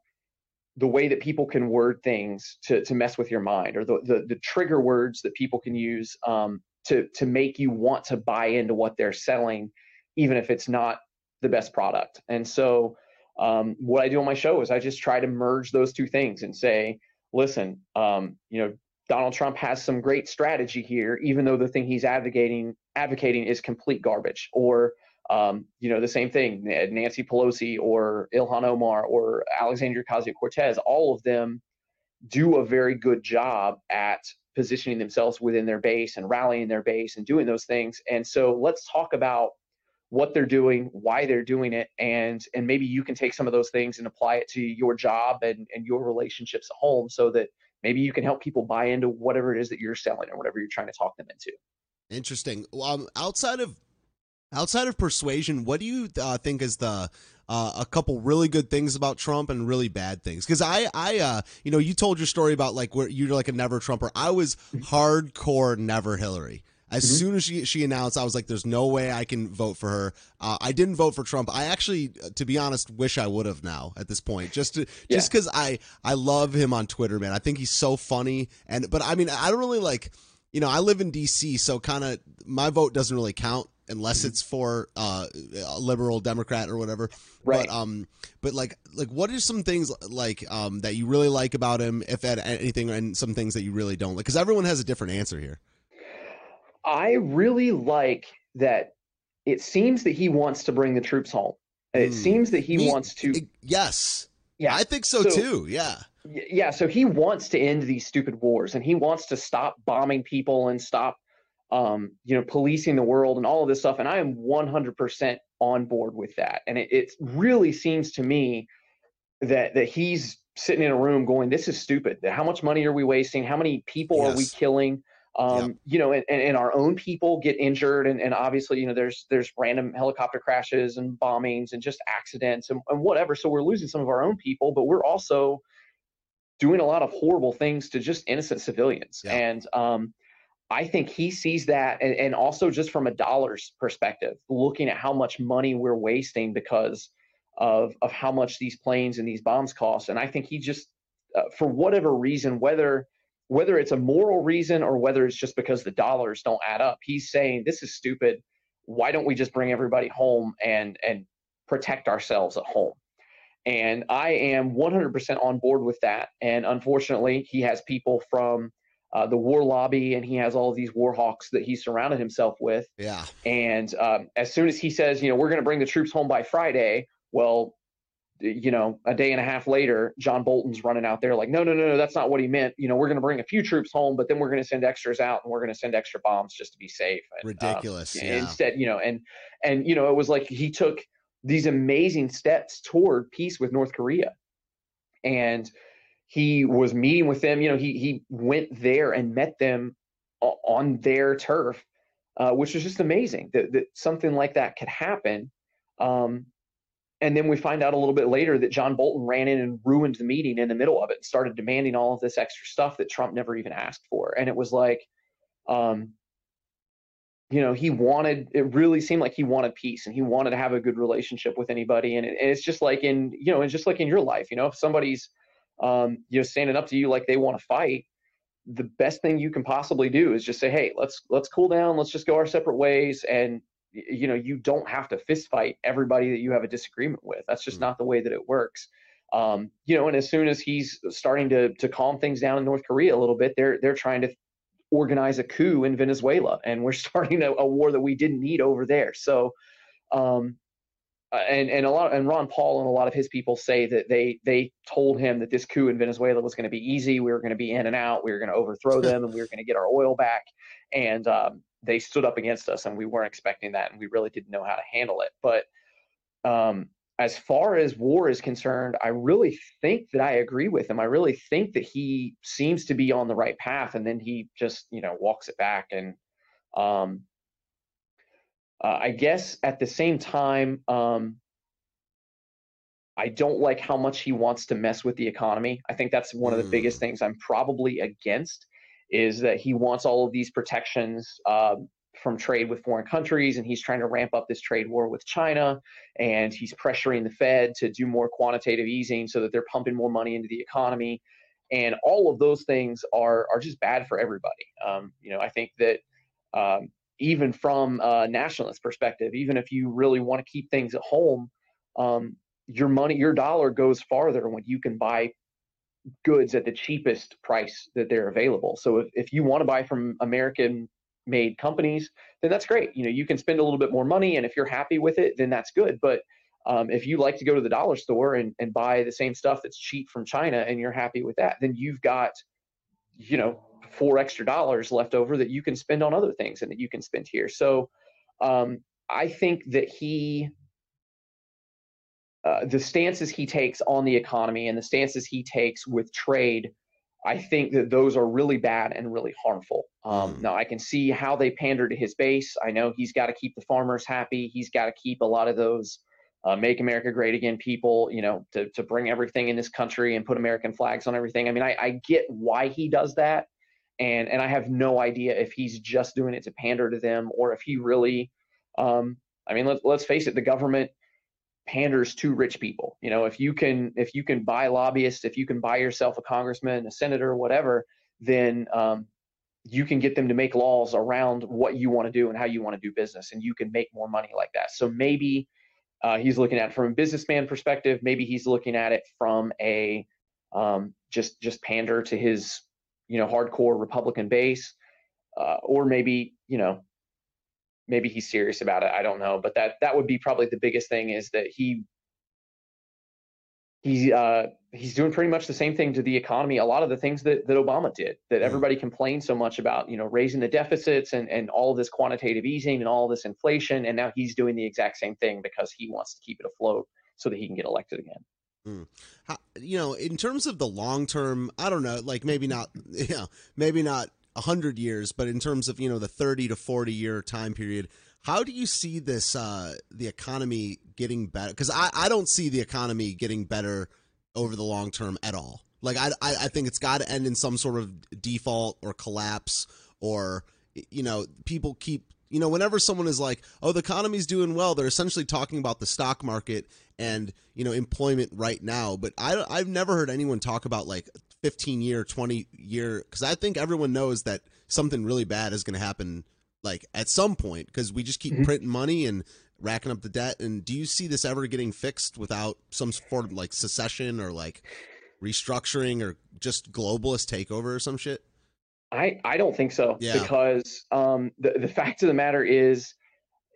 the way that people can word things to, to mess with your mind or the, the, the trigger words that people can use um, to, to make you want to buy into what they're selling, even if it's not the best product. And so um, what I do on my show is I just try to merge those two things and say, listen, um, you know, Donald Trump has some great strategy here, even though the thing he's advocating advocating is complete garbage. Or um, you know, the same thing, Nancy Pelosi or Ilhan Omar or Alexandria Ocasio-Cortez, all of them do a very good job at positioning themselves within their base and rallying their base and doing those things. And so let's talk about what they're doing, why they're doing it, and and maybe you can take some of those things and apply it to your job and, and your relationships at home so that maybe you can help people buy into whatever it is that you're selling or whatever you're trying to talk them into. Interesting. Um, outside of Outside of persuasion, what do you uh, think is the uh, a couple really good things about Trump and really bad things? Because I, I, uh, you know, you told your story about like where you're like a never Trumper. I was hardcore never Hillary. As mm-hmm. soon as she she announced, I was like, "There's no way I can vote for her." Uh, I didn't vote for Trump. I actually, to be honest, wish I would have now at this point, just to, yeah. just because I I love him on Twitter, man. I think he's so funny, and but I mean, I don't really like, you know, I live in D.C., so kind of my vote doesn't really count unless mm-hmm. it's for uh, a liberal Democrat or whatever. Right. But um, but like like what are some things like um that you really like about him, if at anything, and some things that you really don't like? Because everyone has a different answer here. I really like that. It seems that he wants to bring the troops home. It mm. seems that he Me, wants to. Yes. Yeah. I think so, so too. Yeah. Yeah. So he wants to end these stupid wars, and he wants to stop bombing people and stop um, you know, policing the world and all of this stuff. And I am 100% on board with that. And it, it really seems to me that that he's sitting in a room going, "This is stupid. How much money are we wasting? How many people yes. are we killing?" Um, yep. You know, and, and our own people get injured, and, and obviously, you know, there's there's random helicopter crashes and bombings and just accidents and, and whatever. So we're losing some of our own people, but we're also doing a lot of horrible things to just innocent civilians. Yep. And um, I think he sees that, and, and, also just from a dollars perspective, looking at how much money we're wasting because of of how much these planes and these bombs cost. And I think he just, uh, for whatever reason, whether whether it's a moral reason or whether it's just because the dollars don't add up, he's saying this is stupid. Why don't we just bring everybody home and and protect ourselves at home? And I am 100% on board with that. And unfortunately, he has people from uh, the war lobby, and he has all these war hawks that he surrounded himself with. Yeah. And um, as soon as he says, you know, we're going to bring the troops home by Friday, well, you know, a day and a half later, John Bolton's running out there like, no, no, no, no, that's not what he meant. You know, we're going to bring a few troops home, but then we're going to send extras out and we're going to send extra bombs just to be safe. And, um, Ridiculous. Um, yeah. Instead, you know, and and you know, it was like he took these amazing steps toward peace with North Korea, and he was meeting with them. You know, he he went there and met them on their turf, uh, which was just amazing that, that something like that could happen. Um, and then we find out a little bit later that John Bolton ran in and ruined the meeting in the middle of it and started demanding all of this extra stuff that Trump never even asked for. And it was like, um, you know, he wanted, it really seemed like he wanted peace and he wanted to have a good relationship with anybody. And, it, and it's just like in, you know, it's just like in your life, you know, if somebody's, um, you know, standing up to you like they want to fight, the best thing you can possibly do is just say, "Hey, let's let's cool down. Let's just go our separate ways." And you know you don't have to fist fight everybody that you have a disagreement with that's just mm-hmm. not the way that it works um, you know and as soon as he's starting to to calm things down in north korea a little bit they're they're trying to organize a coup in venezuela and we're starting a, a war that we didn't need over there so um, and and a lot and Ron Paul and a lot of his people say that they they told him that this coup in Venezuela was going to be easy. We were going to be in and out. We were going to overthrow them, and we were going to get our oil back. And um, they stood up against us, and we weren't expecting that, and we really didn't know how to handle it. But um, as far as war is concerned, I really think that I agree with him. I really think that he seems to be on the right path, and then he just you know walks it back and. Um, uh, I guess at the same time, um, I don't like how much he wants to mess with the economy. I think that's one of the biggest mm. things I'm probably against is that he wants all of these protections um, from trade with foreign countries, and he's trying to ramp up this trade war with China, and he's pressuring the Fed to do more quantitative easing so that they're pumping more money into the economy, and all of those things are are just bad for everybody. Um, you know, I think that um, even from a nationalist perspective, even if you really want to keep things at home, um, your money, your dollar goes farther when you can buy goods at the cheapest price that they're available. So if, if you want to buy from American made companies, then that's great. You know, you can spend a little bit more money and if you're happy with it, then that's good. But um, if you like to go to the dollar store and, and buy the same stuff that's cheap from China and you're happy with that, then you've got, you know, four extra dollars left over that you can spend on other things and that you can spend here. So um, I think that he, uh, the stances he takes on the economy and the stances he takes with trade, I think that those are really bad and really harmful. Um, mm. Now I can see how they pander to his base. I know he's got to keep the farmers happy. He's got to keep a lot of those uh, make America great again people, you know, to, to bring everything in this country and put American flags on everything. I mean, I, I get why he does that and and I have no idea if he's just doing it to pander to them or if he really. Um, I mean, let's let's face it, the government panders to rich people. You know, if you can if you can buy lobbyists, if you can buy yourself a congressman, a senator, whatever, then um, you can get them to make laws around what you want to do and how you want to do business, and you can make more money like that. So maybe uh, he's looking at it from a businessman perspective. Maybe he's looking at it from a um, just just pander to his you know hardcore Republican base, uh, or maybe you know maybe he's serious about it. I don't know, but that that would be probably the biggest thing is that he he uh, he's doing pretty much the same thing to the economy. A lot of the things that that Obama did, that everybody complained so much about, you know, raising the deficits and and all this quantitative easing and all this inflation, and now he's doing the exact same thing because he wants to keep it afloat so that he can get elected again. Mm. How, you know, in terms of the long term, I don't know, like maybe not, you know, maybe not a hundred years, but in terms of you know the thirty to forty year time period, how do you see this uh, the economy getting better? Because I, I don't see the economy getting better over the long term at all. Like I I, I think it's got to end in some sort of default or collapse or you know people keep you know, whenever someone is like, "Oh, the economy's doing well," they're essentially talking about the stock market and you know employment right now. But I, I've never heard anyone talk about like 15 year, 20 year, because I think everyone knows that something really bad is going to happen like at some point because we just keep mm-hmm. printing money and racking up the debt. And do you see this ever getting fixed without some sort of like secession or like restructuring or just globalist takeover or some shit? I, I don't think so yeah. because um, the, the fact of the matter is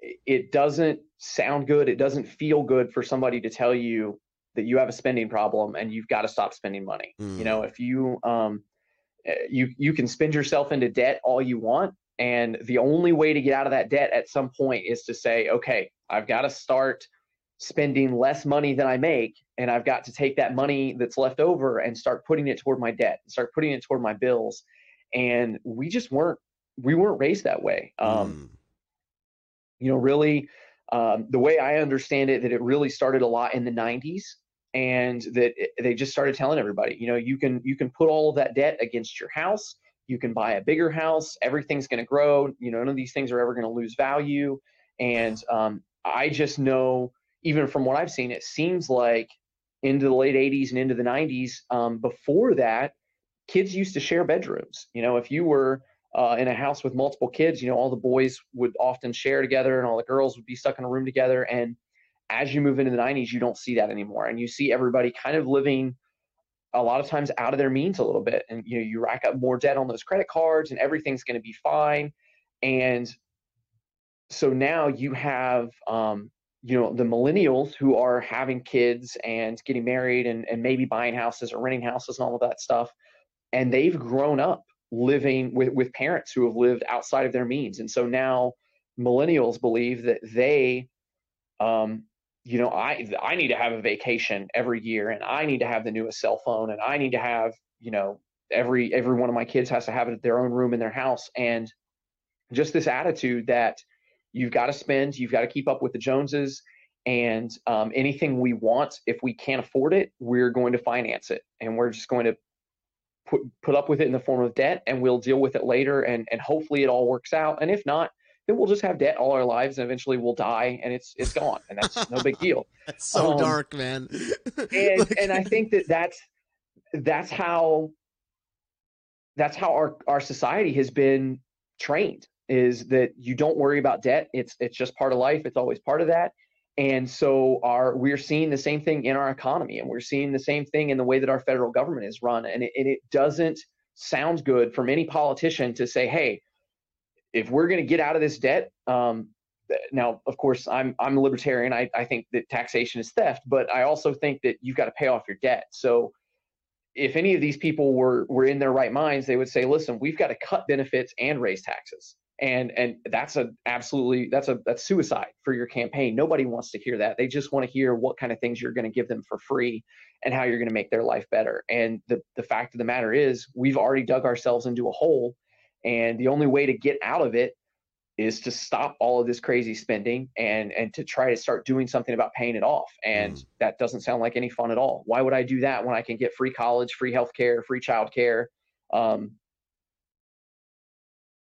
it doesn't sound good. It doesn't feel good for somebody to tell you that you have a spending problem and you've got to stop spending money. Mm. You know, if you, um, eh, you, you can spend yourself into debt all you want. And the only way to get out of that debt at some point is to say, okay, I've got to start spending less money than I make. And I've got to take that money that's left over and start putting it toward my debt, start putting it toward my bills and we just weren't we weren't raised that way. Um, mm. You know, really, um, the way I understand it, that it really started a lot in the '90s, and that it, they just started telling everybody, you know, you can you can put all of that debt against your house. You can buy a bigger house. Everything's going to grow. You know, none of these things are ever going to lose value. And um, I just know, even from what I've seen, it seems like into the late 80s and into the 90s. Um, before that, kids used to share bedrooms. You know, if you were uh, in a house with multiple kids, you know, all the boys would often share together and all the girls would be stuck in a room together. And as you move into the 90s, you don't see that anymore. And you see everybody kind of living a lot of times out of their means a little bit. And, you know, you rack up more debt on those credit cards and everything's going to be fine. And so now you have, um, you know, the millennials who are having kids and getting married and, and maybe buying houses or renting houses and all of that stuff. And they've grown up living with, with parents who have lived outside of their means. And so now millennials believe that they, um, you know, I, I need to have a vacation every year and I need to have the newest cell phone and I need to have, you know, every, every one of my kids has to have it at their own room in their house. And just this attitude that you've got to spend, you've got to keep up with the Joneses and um, anything we want, if we can't afford it, we're going to finance it. And we're just going to put put up with it in the form of debt and we'll deal with it later and and hopefully it all works out. And if not then we'll just have debt all our lives and eventually we'll die and it's it's gone and that's no big deal. That's so um, dark man. and like... and i think that that's that's how that's how our our society has been trained is that you don't worry about debt. It's it's just part of life. It's always part of that and so our we're seeing the same thing in our economy and we're seeing the same thing in the way that our federal government is run. And it, and it doesn't sound good from any politician to say hey if we're going to get out of this debt um, now of course i'm i'm a libertarian. I, I think that taxation is theft but i also think that you've got to pay off your debt. So if any of these people were were in their right minds they would say listen we've got to cut benefits and raise taxes and and that's a absolutely that's a that's suicide for your campaign. Nobody wants to hear that. They just want to hear what kind of things you're going to give them for free and how you're going to make their life better. And the the fact of the matter is we've already dug ourselves into a hole and the only way to get out of it is to stop all of this crazy spending and and to try to start doing something about paying it off. And mm. that doesn't sound like any fun at all. Why would i do that when i can get free college free health care free child care um,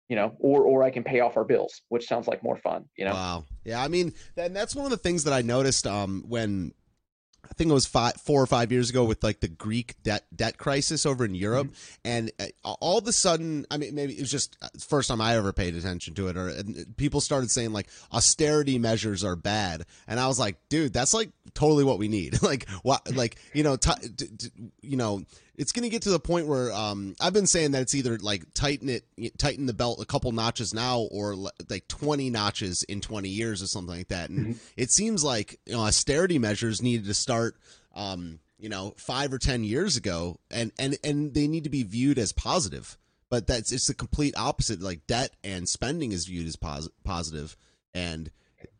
you know, or or I can pay off our bills, which sounds like more fun, you know. Wow. Yeah, I mean, and that's one of the things that I noticed um when I think it was five, four or five years ago with like the Greek debt debt crisis over in Europe, mm-hmm. and uh, all of a sudden, I mean, maybe it was just uh, first time I ever paid attention to it, or people started saying like austerity measures are bad, and I was like, dude, that's like totally what we need. like what, like you know, t- t- t- you know, it's going to get to the point where um, I've been saying that it's either like tighten it, tighten the belt a couple notches now, or like twenty notches in twenty years or something like that. And mm-hmm. it seems like you know austerity measures needed to start, um, you know, five or ten years ago, and and and they need to be viewed as positive. But that's it's the complete opposite. Like debt and spending is viewed as pos- positive, and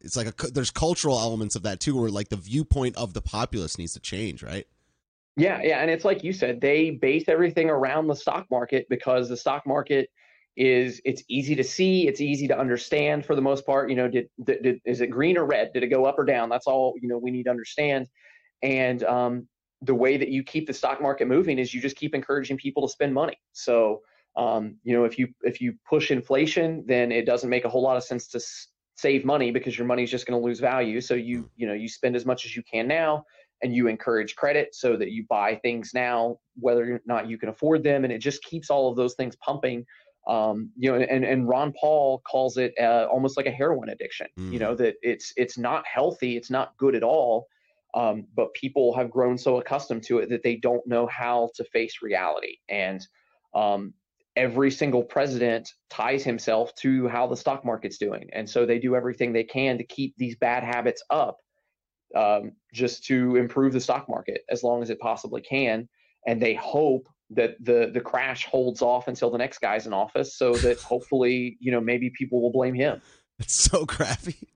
it's like a, there's cultural elements of that too, where like the viewpoint of the populace needs to change, right? Yeah, yeah, and it's like you said, they base everything around the stock market because the stock market is it's easy to see, it's easy to understand for the most part. You know, did, did, did is it green or red? Did it go up or down? That's all you know we need to understand. And um, the way that you keep the stock market moving is you just keep encouraging people to spend money. So um, you know, if you if you push inflation, then it doesn't make a whole lot of sense to s- save money because your money is just going to lose value. So you you know you spend as much as you can now and you encourage credit so that you buy things now whether or not you can afford them and it just keeps all of those things pumping um, you know and, and ron paul calls it uh, almost like a heroin addiction mm. you know that it's it's not healthy it's not good at all um, but people have grown so accustomed to it that they don't know how to face reality and um, every single president ties himself to how the stock market's doing and so they do everything they can to keep these bad habits up um, just to improve the stock market as long as it possibly can. And they hope that the the crash holds off until the next guy's in office, so that hopefully, you know, maybe people will blame him. It's so crappy.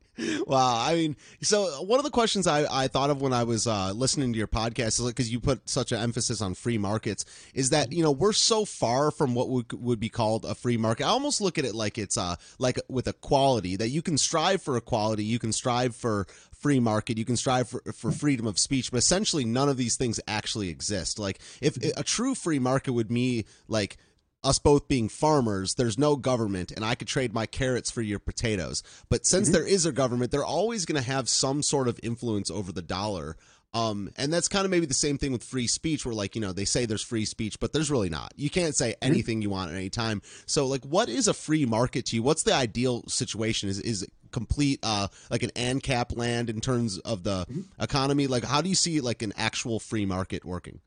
Wow. I mean, so one of the questions I, I thought of when I was uh, listening to your podcast is because you put such an emphasis on free markets is that, you know, we're so far from what would, would be called a free market. I almost look at it like it's uh, like with equality that you can strive for equality. You can strive for free market. You can strive for, for freedom of speech, but essentially none of these things actually exist. Like if a true free market would be like us both being farmers, there's no government, and I could trade my carrots for your potatoes. But since mm-hmm. there is a government, they're always going to have some sort of influence over the dollar. Um, and that's kind of maybe the same thing with free speech, where like you know they say there's free speech, but there's really not. You can't say anything you want at any time. So like, what is a free market to you? What's the ideal situation? Is is complete uh like an ANCAP land in terms of the mm-hmm. economy? Like, how do you see like an actual free market working?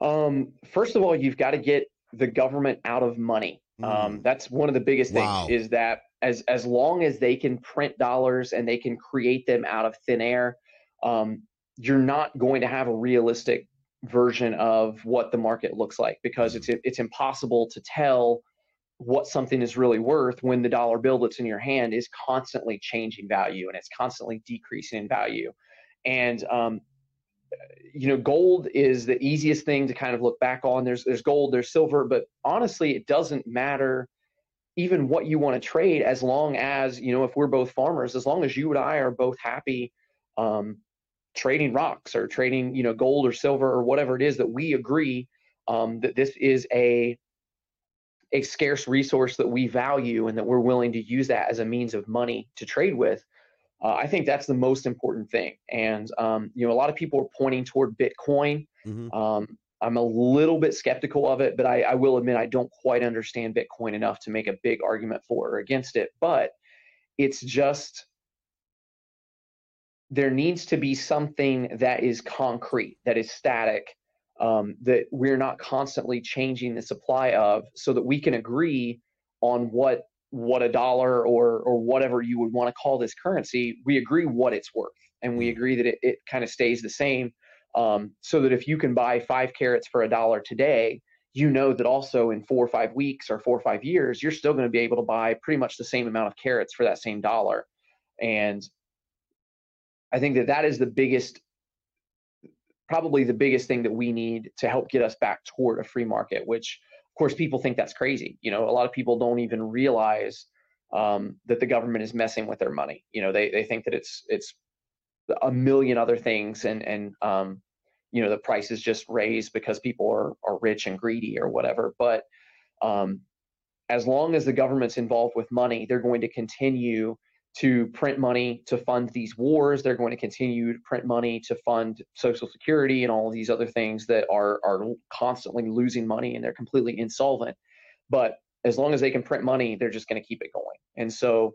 Um, first of all, you've got to get the government out of money. Mm. Um, that's one of the biggest things wow. is that as as long as they can print dollars and they can create them out of thin air, um, you're not going to have a realistic version of what the market looks like because it's it's impossible to tell what something is really worth when the dollar bill that's in your hand is constantly changing value and it's constantly decreasing in value. And um, you know gold is the easiest thing to kind of look back on. There's there's gold there's silver but honestly it doesn't matter even what you want to trade as long as you know if we're both farmers as long as you and i are both happy um, trading rocks or trading you know gold or silver or whatever it is that we agree um, that this is a a scarce resource that we value and that we're willing to use that as a means of money to trade with uh, i think that's the most important thing. And um, you know a lot of people are pointing toward bitcoin. Mm-hmm. um, i'm a little bit skeptical of it but I, I will admit i don't quite understand bitcoin enough to make a big argument for or against it. But it's just there needs to be something that is concrete, that is static, um, that we're not constantly changing the supply of, so that we can agree on what what a dollar or or whatever you would want to call this currency. We agree what it's worth, and we mm. agree that it, it kind of stays the same. Um, so that if you can buy five carrots for a dollar today, you know that also in four or five weeks or four or five years, you're still going to be able to buy pretty much the same amount of carrots for that same dollar. And I think that that is the biggest, probably the biggest thing that we need to help get us back toward a free market. Which, of course, people think that's crazy. You know, a lot of people don't even realize um, that the government is messing with their money. You know, they they think that it's it's a million other things, and and um, you know the price is just raised because people are are rich and greedy or whatever. But um, as long as the government's involved with money, they're going to continue to print money to fund these wars. They're going to continue to print money to fund Social Security and all these other things that are are constantly losing money and they're completely insolvent. But as long as they can print money, they're just going to keep it going. And so,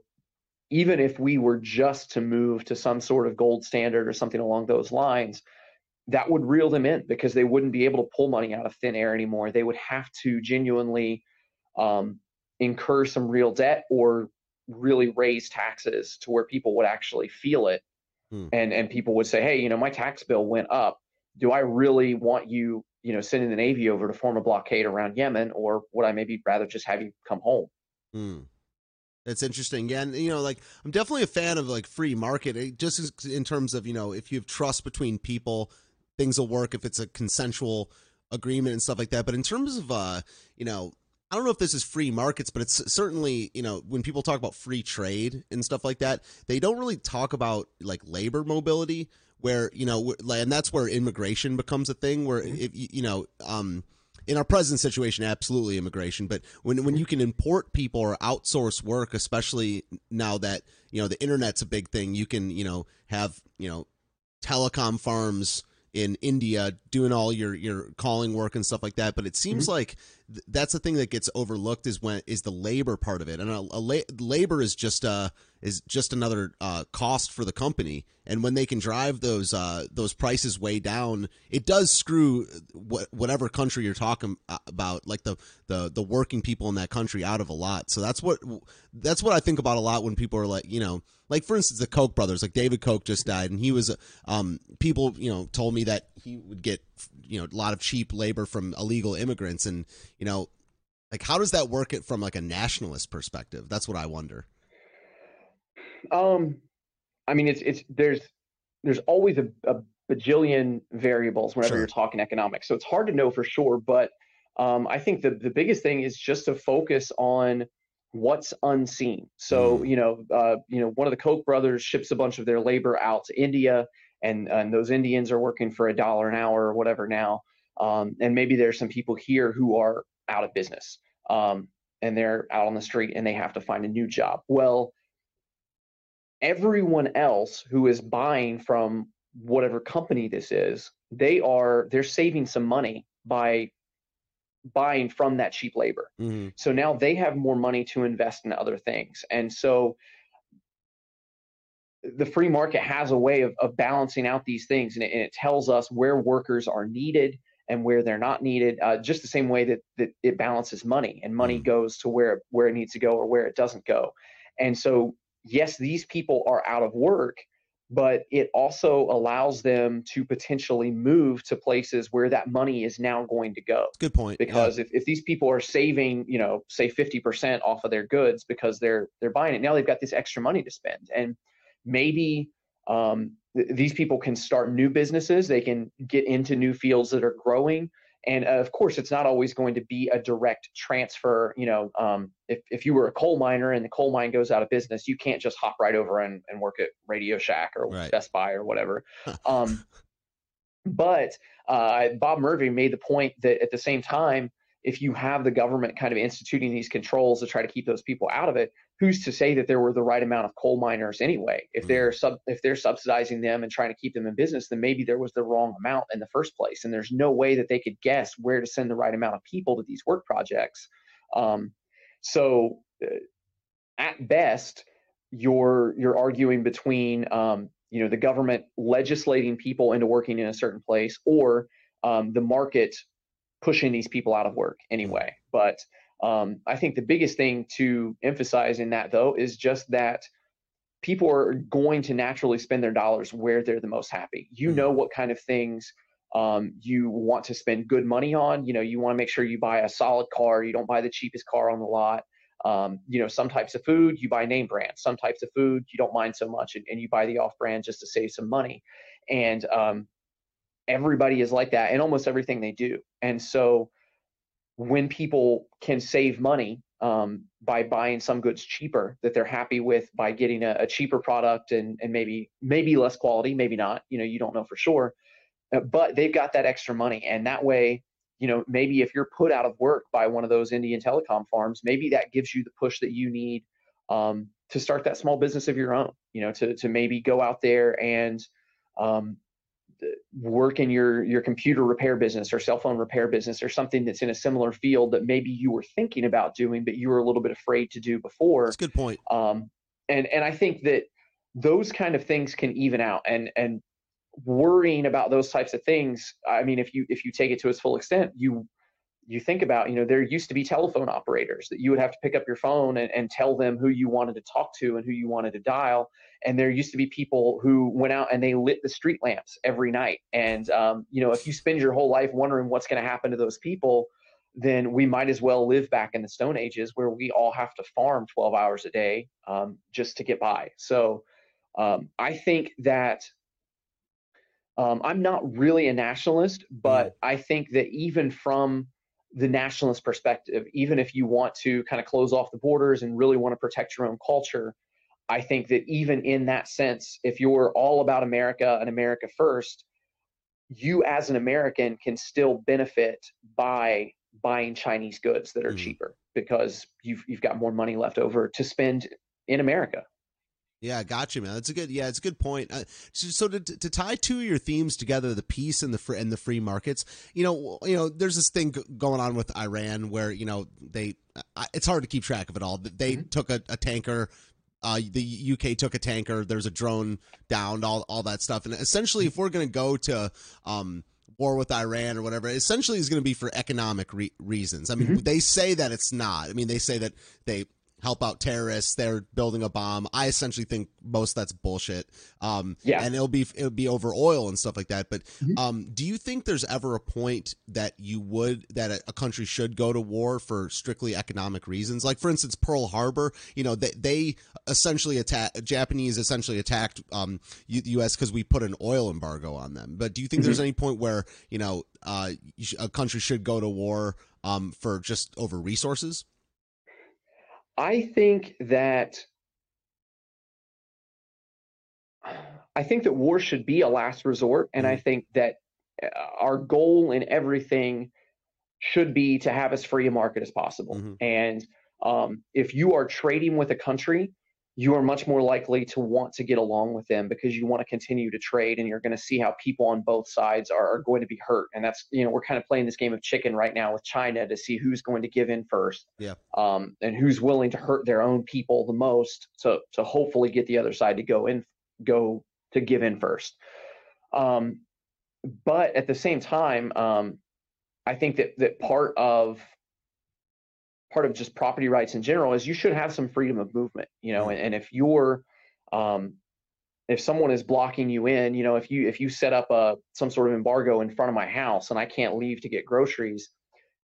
even if we were just to move to some sort of gold standard or something along those lines, that would reel them in because they wouldn't be able to pull money out of thin air anymore. They would have to genuinely um, incur some real debt or really raise taxes to where people would actually feel it hmm. and and people would say hey you know my tax bill went up do i really want you you know sending the navy over to form a blockade around yemen or would i maybe rather just have you come home hmm. That's interesting. Yeah, and you know, like I'm definitely a fan of like free market, eh, just in terms of you know, if you have trust between people, things will work. If it's a consensual agreement and stuff like that. But in terms of uh, you know, I don't know if this is free markets, but it's certainly, you know, when people talk about free trade and stuff like that, they don't really talk about like labor mobility where, you know, and that's where immigration becomes a thing where mm-hmm. if you know, um in our present situation absolutely immigration, but when when you can import people or outsource work, especially now that, you know, the internet's a big thing, you can, you know, have, you know, telecom farms in India doing all your your calling work and stuff like that. But it seems mm-hmm. like th- that's the thing that gets overlooked is when is the labor part of it, and a, a la- labor is just uh is just another uh, cost for the company. And when they can drive those uh, those prices way down, it does screw wh- whatever country you're talking uh, about, like the, the the working people in that country, out of a lot. So that's what that's what I think about a lot when people are like, you know, like for instance, the Koch brothers, like David Koch just died, and he was um, people, you know, told me that he would get you know a lot of cheap labor from illegal immigrants, and you know, like how does that work it from like a nationalist perspective? That's what I wonder. Um, I mean, it's it's there's there's always a, a bajillion variables whenever sure. you're talking economics, so it's hard to know for sure. But um, I think the the biggest thing is just to focus on what's unseen. So mm. you know, uh, you know, one of the Koch brothers ships a bunch of their labor out to India, and and those Indians are working for a dollar an hour or whatever now. Um, and maybe there's some people here who are out of business, um, and they're out on the street and they have to find a new job. Well, everyone else who is buying from whatever company this is, they are they're saving some money by buying from that cheap labor. Mm-hmm. So now they have more money to invest in other things. And so the free market has a way of, of balancing out these things and it, and it tells us where workers are needed and where they're not needed uh, just the same way that, that it balances money and money mm-hmm. goes to where where it needs to go or where it doesn't go and so yes these people are out of work but it also allows them to potentially move to places where that money is now going to go. Good point. Because yeah. if, if these people are saving, you know, say 50% off of their goods because they're they're buying it, now they've got this extra money to spend. And maybe um, th- these people can start new businesses, they can get into new fields that are growing. And uh, of course it's not always going to be a direct transfer you know um, if, if you were a coal miner and the coal mine goes out of business you can't just hop right over and, and work at radio shack or right. best buy or whatever. Um, but uh, bob murphy made the point that at the same time if you have the government kind of instituting these controls to try to keep those people out of it who's to say that there were the right amount of coal miners anyway? If mm-hmm. they're sub if they're subsidizing them and trying to keep them in business, then maybe there was the wrong amount in the first place, and there's no way that they could guess where to send the right amount of people to these work projects. Um, so, uh, at best, you're you're arguing between um, you know the government legislating people into working in a certain place or um, the market pushing these people out of work anyway. But um, I think the biggest thing to emphasize in that, though, is just that people are going to naturally spend their dollars where they're the most happy. You mm-hmm. know what kind of things um, you want to spend good money on. You know, you want to make sure you buy a solid car. You don't buy the cheapest car on the lot. Um, you know, some types of food you buy name brands. Some types of food you don't mind so much, and, and you buy the off brand just to save some money. And um, everybody is like that in almost everything they do. And so when people can save money um, by buying some goods cheaper that they're happy with by getting a, a, cheaper product and, and maybe maybe less quality maybe not you know you don't know for sure uh, but they've got that extra money and that way you know maybe if you're put out of work by one of those indian telecom farms maybe that gives you the push that you need um, to start that small business of your own you know to, to maybe go out there and um, work in your your computer repair business or cell phone repair business or something that's in a similar field that maybe you were thinking about doing but you were a little bit afraid to do before. That's a good point. Um, and and i think that those kind of things can even out and and worrying about those types of things i mean if you if you take it to its full extent you you think about, you know, there used to be telephone operators that you would have to pick up your phone and, and tell them who you wanted to talk to and who you wanted to dial. And there used to be people who went out and they lit the street lamps every night. And, um, you know, if you spend your whole life wondering what's going to happen to those people, then we might as well live back in the Stone Ages where we all have to farm 12 hours a day um, just to get by. So um, I think that um, I'm not really a nationalist, but I think that even from the nationalist perspective, even if you want to kind of close off the borders and really want to protect your own culture, I think that even in that sense, if you're all about America and America first, you as an American can still benefit by buying Chinese goods that are mm. cheaper because you've you've got more money left over to spend in America. Yeah, got you, man. That's a good. Yeah, it's a good point. Uh, so, so to, to tie two of your themes together, the peace and the free and the free markets. You know, you know, there's this thing going on with Iran where you know they. Uh, it's hard to keep track of it all. They mm-hmm. took a, a tanker. Uh, the UK took a tanker. There's a drone downed. All all that stuff. And essentially, if we're going to go to um, war with Iran or whatever, essentially is going to be for economic re- reasons. I mean, mm-hmm. they say that it's not. I mean, they say that they help out terrorists. They're building a bomb. I essentially think most that's bullshit. Um, yeah, and it'll be it'll be over oil and stuff like that. But mm-hmm. um, do you think there's ever a point that you would that a, a, country should go to war for strictly economic reasons? Like for instance, Pearl Harbor. You know, they they essentially attack Japanese essentially attacked um, U- U.S. because we put an oil embargo on them. But do you think mm-hmm. there's any point where you know uh, a country should go to war um, for just over resources? I think that I think that war should be a last resort, and I mm-hmm. think that uh, our goal in everything should be to have as free a market as possible. Mm-hmm. And um, if you are trading with a country you are much more likely to want to get along with them because you want to continue to trade and you're going to see how people on both sides are, are, going to be hurt. And that's you know we're kind of playing this game of chicken right now with china to see who's going to give in first yeah. um, and who's willing to hurt their own people the most to to hopefully get the other side to go in go to give in first. Um, but at the same time um, i think that that part of part of just property rights in general is you should have some freedom of movement you know and, and if you're um, if someone is blocking you in you know if you if you set up a some sort of embargo in front of my house and i can't leave to get groceries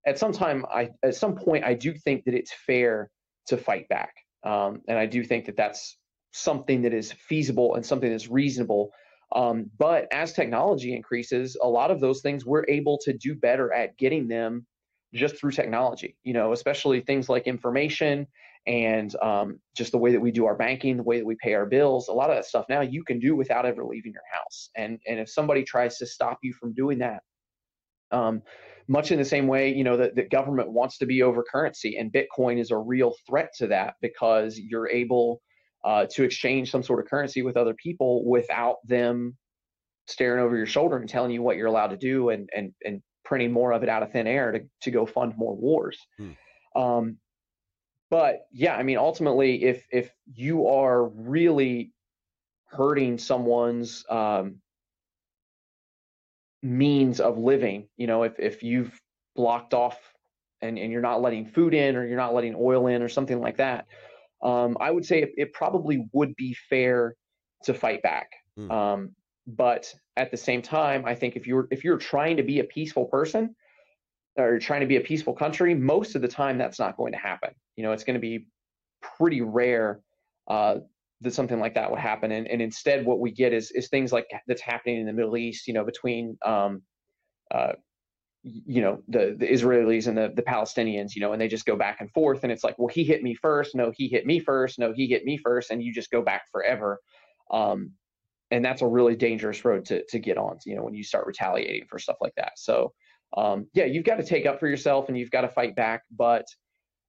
at some time i at some point i do think that it's fair to fight back. Um, and i do think that that's something that is feasible and something that's reasonable. Um, but as technology increases a lot of those things we're able to do better at getting them just through technology, you know, especially things like information and um, just the way that we do our banking, the way that we pay our bills, a lot of that stuff now you can do without ever leaving your house. And and if somebody tries to stop you from doing that, um, much in the same way, you know, that the government wants to be over currency, and Bitcoin is a real threat to that because you're able uh, to exchange some sort of currency with other people without them staring over your shoulder and telling you what you're allowed to do and and and printing more of it out of thin air to, to go fund more wars. Hmm. Um, but yeah, I mean, ultimately, if if you are really hurting someone's um, means of living, you know, if if you've blocked off and, and you're not letting food in or you're not letting oil in or something like that, um, I would say it, it, probably would be fair to fight back. Hmm. Um, but at the same time, I think if you're if you're trying to be a peaceful person or trying to be a peaceful country, most of the time that's not going to happen. You know, it's going to be pretty rare uh, that something like that would happen. And, and instead, what we get is is things like that's happening in the Middle East. You know, between um, uh, you know the the Israelis and the the Palestinians. You know, and they just go back and forth, and it's like, well, he hit me first. No, he hit me first. No, he hit me first, and you just go back forever. Um, and that's a really dangerous road to to get on. You know, when you start retaliating for stuff like that. So, um, yeah, you've got to take up for yourself and you've got to fight back. But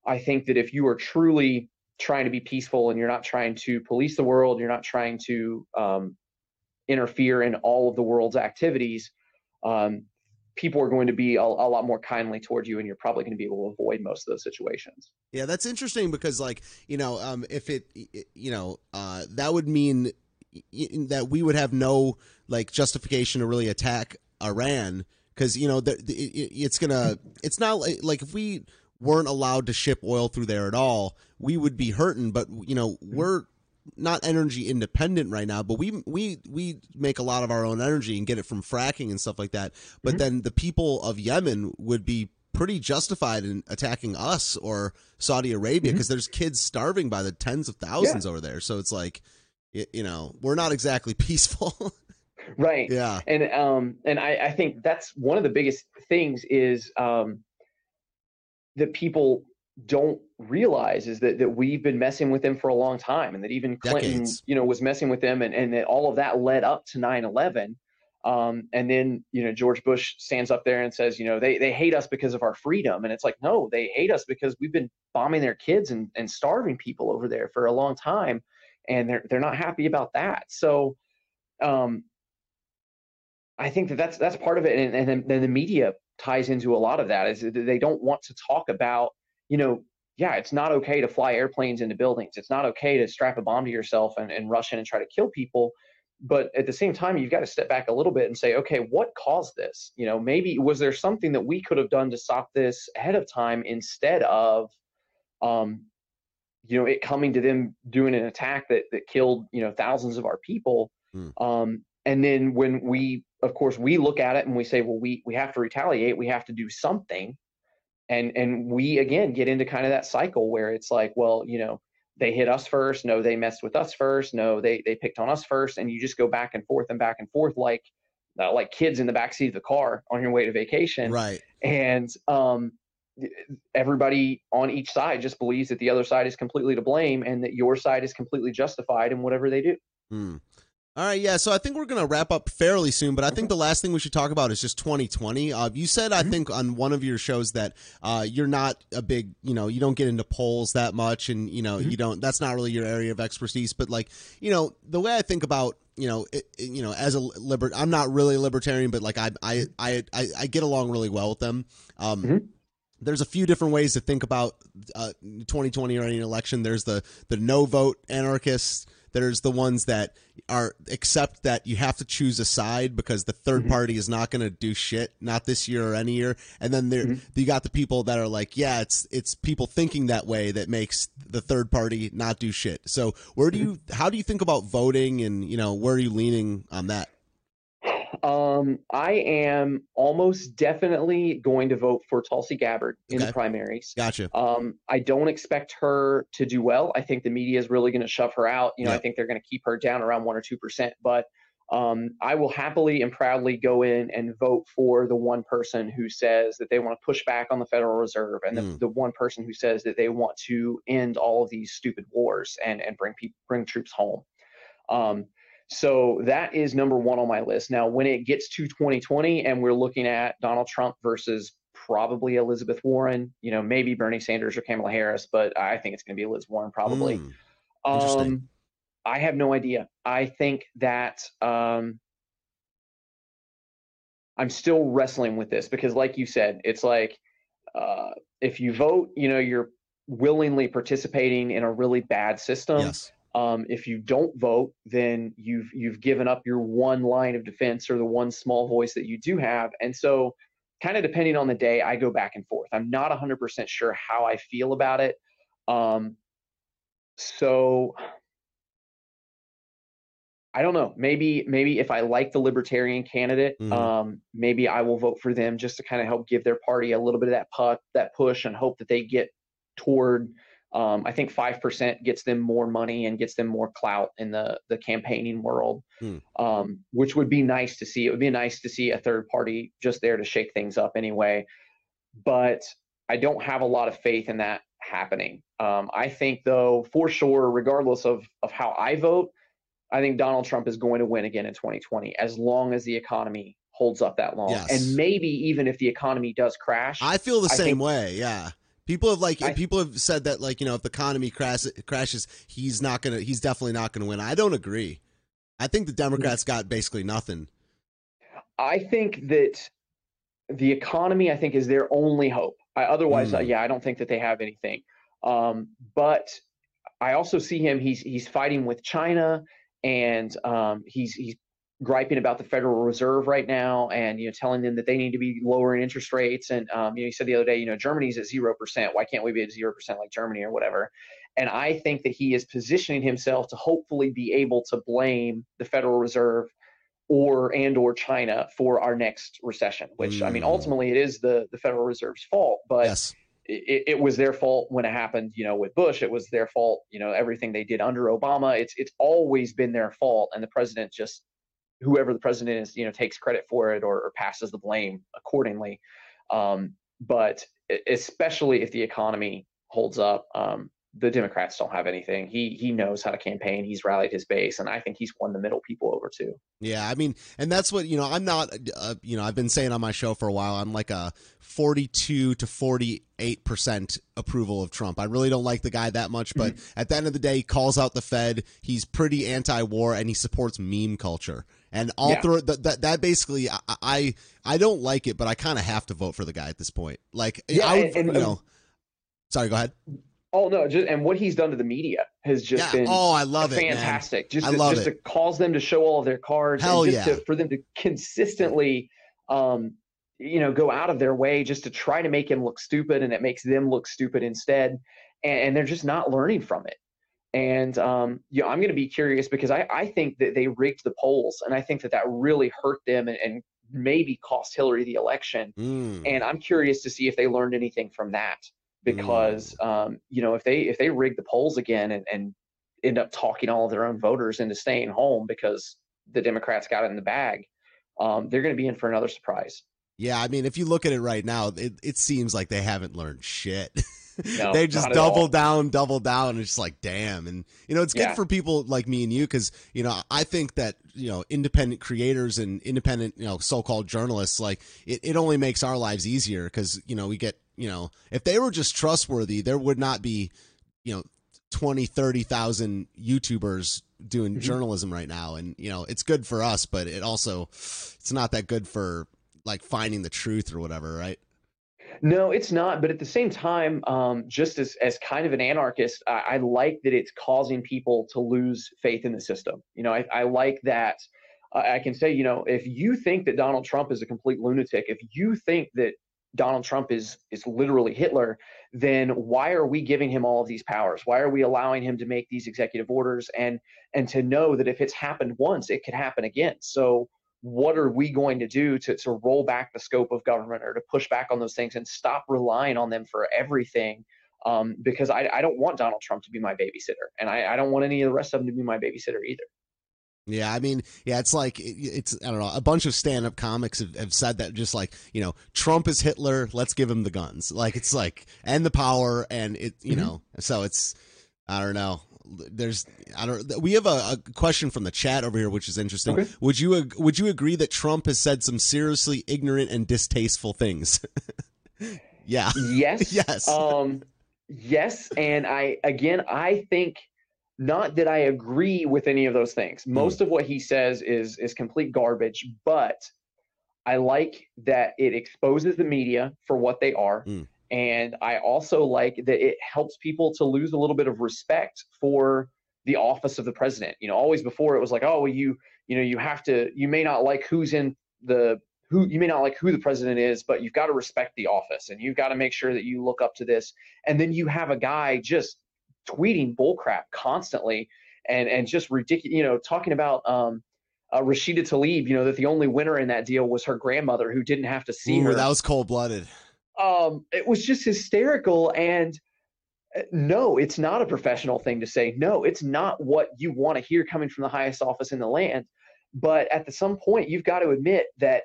I think that if you are truly trying to be peaceful and you're not trying to police the world, you're not trying to um, interfere in all of the world's activities, um, people are going to be a, a, lot more kindly towards you and you're probably going to be able to avoid most of those situations yeah that's interesting because like you know um, if it you know uh, that would mean that we would have no like justification to really attack Iran because you know the, the, it, it's gonna it's not like, like if we weren't allowed to ship oil through there at all we would be hurting but you know we're not energy independent right now but we we we make a lot of our own energy and get it from fracking and stuff like that but mm-hmm. then the people of Yemen would be pretty justified in attacking us or Saudi Arabia because mm-hmm. there's kids starving by the tens of thousands yeah. over there so it's like you know, we're not exactly peaceful. right. Yeah. And um and I, I think that's one of the biggest things is um that people don't realize is that, that we've been messing with them for a long time and that even Clinton, Decades. you know, was messing with them and, and that all of that led up to 9-11. Um, and then, you know, George Bush stands up there and says, you know, they, they hate us because of our freedom. And it's like, no, they hate us because we've been bombing their kids and, and starving people over there for a long time and they're they're not happy about that. So, um, I think that that's that's part of it, and, and then the media ties into a lot of that. Is they don't want to talk about, you know, yeah, it's not okay to fly airplanes into buildings. It's not okay to strap a bomb to yourself and, and rush in and try to kill people. But at the same time, you've got to step back a little bit and say, okay, what caused this? You know, maybe was there something that we could have done to stop this ahead of time instead of um, you know, it coming to them doing an attack that that killed you know thousands of our people. Mm. Um, and then when we, of course, we look at it and we say, well, we we have to retaliate. We have to do something. And and we again get into kind of that cycle where it's like, well, you know, they hit us first. No, they messed with us first. No, they they picked on us first. And you just go back and forth and back and forth like uh, like kids in the backseat of the car on your way to vacation. Right. And um, everybody on each side just believes that the other side is completely to blame and that your side is completely justified in whatever they do. Hmm. All right, yeah. So I think we're going to wrap up fairly soon, but I think the last thing we should talk about is just 2020. Uh, you said, I Mm-hmm. think, on one of your shows that uh, you're not a big, you know, you don't get into polls that much, and you know, Mm-hmm. you don't. That's not really your area of expertise. But like, you know, the way I think about, you know, it, you know, as a liber, I'm not really a libertarian, but like I, I, I, I, get along really well with them. Um, Mhm. There's a few different ways to think about uh, 2020 or any election. There's the the no vote anarchists. There's the ones that are accept that you have to choose a side because the 3rd mm-hmm. party is not going to do shit, not this year or any year. And then there mm-hmm. you got the people that are like, yeah, it's it's people thinking that way that makes the third party not do shit. So where do mm-hmm. you how do you think about voting and you know where are you leaning on that? Um, I am almost definitely going to vote for Tulsi Gabbard in Okay. the primaries. Gotcha. Um, I don't expect her to do well. I think the media is really going to shove her out. You know, I think they're going to keep her down around one or two percent. But um, I will happily and proudly go in and vote for the one person who says that they want to push back on the Federal Reserve, and the, Mm. the one person who says that they want to end all of these stupid wars and and bring people bring troops home. Um, so that is number one on my list. Now, when it gets to 2020 and we're looking at Donald Trump versus probably Elizabeth Warren, you know, maybe Bernie Sanders or Kamala Harris, but I think it's going to be Liz Warren probably. Mm. Um, I have no idea. I think that um, I'm still wrestling with this because, like you said, it's like uh, if you vote, you know, you're willingly participating in a really bad system. yes. Um, if you don't vote, then you've you've given up your one line of defense or the one small voice that you do have. And so, kind of depending on the day, I go back and forth. I'm not 100% sure how I feel about it. Um, so I don't know. Maybe maybe if I like the libertarian candidate, Mhm. um, maybe I will vote for them just to kind of help give their party a little bit of that puck, that push, and hope that they get toward. Um, I think five percent gets them more money and gets them more clout in the the campaigning world, Hmm. um, which would be nice to see. It would be nice to see a third party just there to shake things up anyway. But I don't have a lot of faith in that happening. Um, I think, though, for sure, regardless of of how I vote, I think Donald Trump is going to win again in 2020 as long as the economy holds up that long. Yes. And maybe even if the economy does crash, I feel the I same way. Yeah. People have like I- people have said that like you know if the economy crash, crashes he's not gonna he's definitely not gonna win. I don't agree. I think the Democrats got basically nothing. I think that the economy, I think, is their only hope. I, otherwise, uh, Mm. yeah, I don't think that they have anything. Um, but I also see him. He's he's fighting with China, and um, he's he's griping about the Federal Reserve right now, and you know, telling them that they need to be lowering interest rates. And um, you know, he said the other day, you know, Germany's at zero percent. Why can't we be at zero percent like Germany or whatever? And I think that he is positioning himself to hopefully be able to blame the Federal Reserve or and or China for our next recession. Which I mean, Mm. ultimately, it is the the Federal Reserve's fault, but yes. it, it was their fault when it happened. You know, with Bush, it was their fault. You know, everything they did under Obama, it's it's always been their fault, and the president just whoever the president is, you know, takes credit for it or, or passes the blame accordingly. Um, but especially if the economy holds up, um, the Democrats don't have anything. He he knows how to campaign. He's rallied his base, and I think he's won the middle people over too. Yeah, I mean, and that's what you know. I'm not, uh, you know, I've been saying on my show for a while. I'm like a 42 to 48 percent approval of Trump. I really don't like the guy that much, but at the end of the day, he calls out the Fed. He's pretty anti-war, and he supports meme culture. And all Yeah. through that, that, that basically, I, I, I don't like it, but I kind of have to vote for the guy at this point. Like, Yeah, I would, and- and- you know. Sorry, go ahead. Oh no, just and what he's done to the media has just Yeah. been Oh, I love it, fantastic. Just I to, love just it. to cause them to show all of their cards Hell and just yeah. to, for them to consistently um you know go out of their way just to try to make him look stupid and it makes them look stupid instead and, and they're just not learning from it. And um, you know, I'm going to be curious because I, I think that they rigged the polls, and I think that that really hurt them and, and maybe cost Hillary the election Mm. and I'm curious to see if they learned anything from that because um, you know if they if they rig the polls again and, and end up talking all of their own voters into staying home because the Democrats got it in the bag, um, they're going to be in for another surprise. Yeah, I mean, if you look at it right now, it, it seems like they haven't learned shit. No, they just double down, double down, and it's just like, damn. And you know, it's good Yeah. for people like me and you because you know, I think that you know, independent creators and independent, you know, so-called journalists, like it, it only makes our lives easier because you know we get, you know, if they were just trustworthy, there would not be, you know, 20, 30,000 YouTubers doing Mm-hmm. journalism right now, and you know, it's good for us, but it also, it's not that good for like finding the truth or whatever, right? No, it's not. But at the same time, um, just as as kind of an anarchist, I, I like that it's causing people to lose faith in the system. You know, I, I like that. I I can say, you know, if you think that Donald Trump is a complete lunatic, if you think that Donald Trump is is literally Hitler, then why are we giving him all of these powers? Why are we allowing him to make these executive orders and and to know that if it's happened once, it could happen again? So what are we going to do to, to roll back the scope of government or to push back on those things and stop relying on them for everything? Um, because I, I don't want Donald Trump to be my babysitter, and I, I don't want any of the rest of them to be my babysitter either. Yeah, I mean, yeah, it's like it's I don't know. A bunch of stand-up comics have, have said that, just like you know, Trump is Hitler. Let's give him the guns. Like it's like and the power, and it you Mhm. know. So it's I don't know. There's I don't. We have a, a question from the chat over here, which is interesting. Okay. Would you would you agree that Trump has said some seriously ignorant and distasteful things? yeah. Yes. Yes. Um, yes, and I again, I think not that I agree with any of those things. Most of what he says is is complete garbage, but I like that it exposes the media for what they are. Mm. And I also like that it helps people to lose a little bit of respect for the office of the president. You know, always before it was like, oh, well, you, you know, you have to, you may not like who's in the, who, you may not like who the president is, but you've got to respect the office and you've got to make sure that you look up to this. And then you have a guy just tweeting bullcrap constantly and, and just ridiculous, you know, talking about, um, uh, Rashida Tlaib, you know, that the only winner in that deal was her grandmother who didn't have to see Ooh, her that was cold blooded. Um, it was just hysterical. And uh, no, it's not a professional thing to say. No, it's not what you want to hear coming from the highest office in the land. But at the, some point, you've got to admit that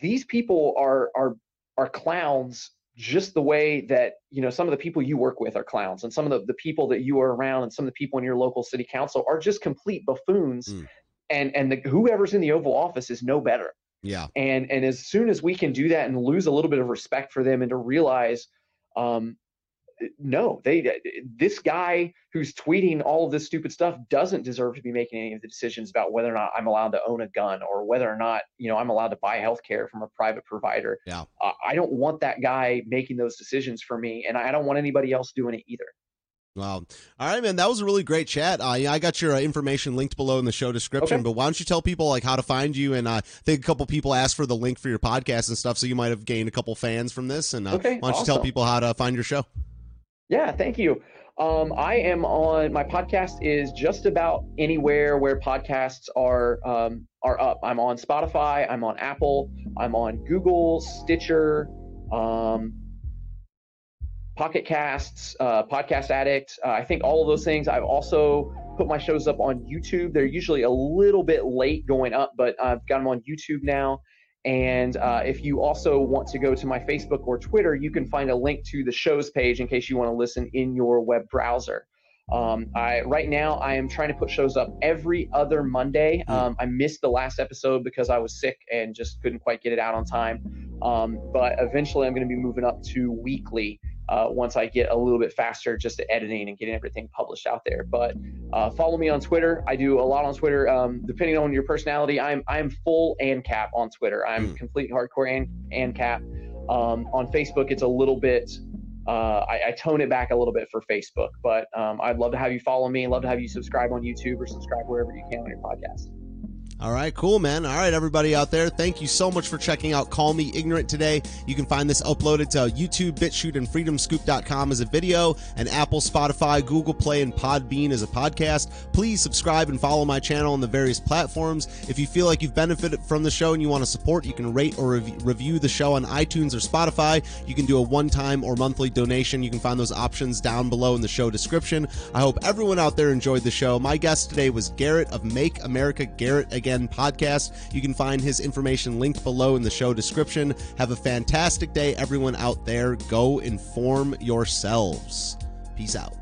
these people are are are clowns just the way that you know some of the people you work with are clowns and some of the, the people that you are around and some of the people in your local city council are just complete buffoons Mm. and and the, whoever's in the oval office is no better Yeah. and and as soon as we can do that and lose a little bit of respect for them and to realize um no they this guy who's tweeting all of this stupid stuff doesn't deserve to be making any of the decisions about whether or not i'm allowed to own a gun or whether or not you know i'm allowed to buy health care from a private provider Yeah. uh, i don't want that guy making those decisions for me and i don't want anybody else doing it either Wow. All right, man. That was a really great chat. Uh, yeah, I got your uh, information linked below in the show description. Okay. But why don't you tell people like how to find you? And uh, I think a couple people asked for the link for your podcast and stuff, so you might have gained a couple fans from this. And uh, Okay, why don't you tell people how to find your show? Yeah, thank you. Um, I am on my podcast is just about anywhere where podcasts are um, are up. I'm on Spotify. I'm on Apple. I'm on Google, Stitcher, um, Pocket Casts, uh, Podcast Addict. Uh, I think all of those things. I've also put my shows up on YouTube. They're usually a little bit late going up, but I've got them on YouTube now. And uh, if you also want to go to my Facebook or Twitter, you can find a link to the shows page in case you want to listen in your web browser. Um, I right now I am trying to put shows up every other Monday. Um, I missed the last episode because I was sick and just couldn't quite get it out on time. Um, but eventually I'm going to be moving up to weekly uh, once I get a little bit faster just at editing and getting everything published out there. But uh, follow me on Twitter. I do a lot on Twitter. Um, depending on your personality, I'm I'm full ancap on Twitter. I'm Mm. complete hardcore and ancap. Um, on Facebook, it's a little bit. Uh, I, I tone it back a little bit for Facebook, but um, I'd love to have you follow me. Love to have you subscribe on YouTube or subscribe wherever you can on your podcast. All right, cool, man. All right, everybody out there, thank you so much for checking out Call Me Ignorant today. You can find this uploaded to YouTube, BitChute, and FreedomScoop.com as a video, and Apple, Spotify, Google Play, and Podbean as a podcast. Please subscribe and follow my channel on the various platforms. If you feel like you've benefited from the show and you want to support, you can rate or rev- review the show on iTunes or Spotify. You can do a one-time or monthly donation. You can find those options down below in the show description. I hope everyone out there enjoyed the show. My guest today was Garrett of Make America Garrett Again. Again podcast. You can find his information linked below in the show description. Have a fantastic day, everyone out there. Go inform yourselves. Peace out.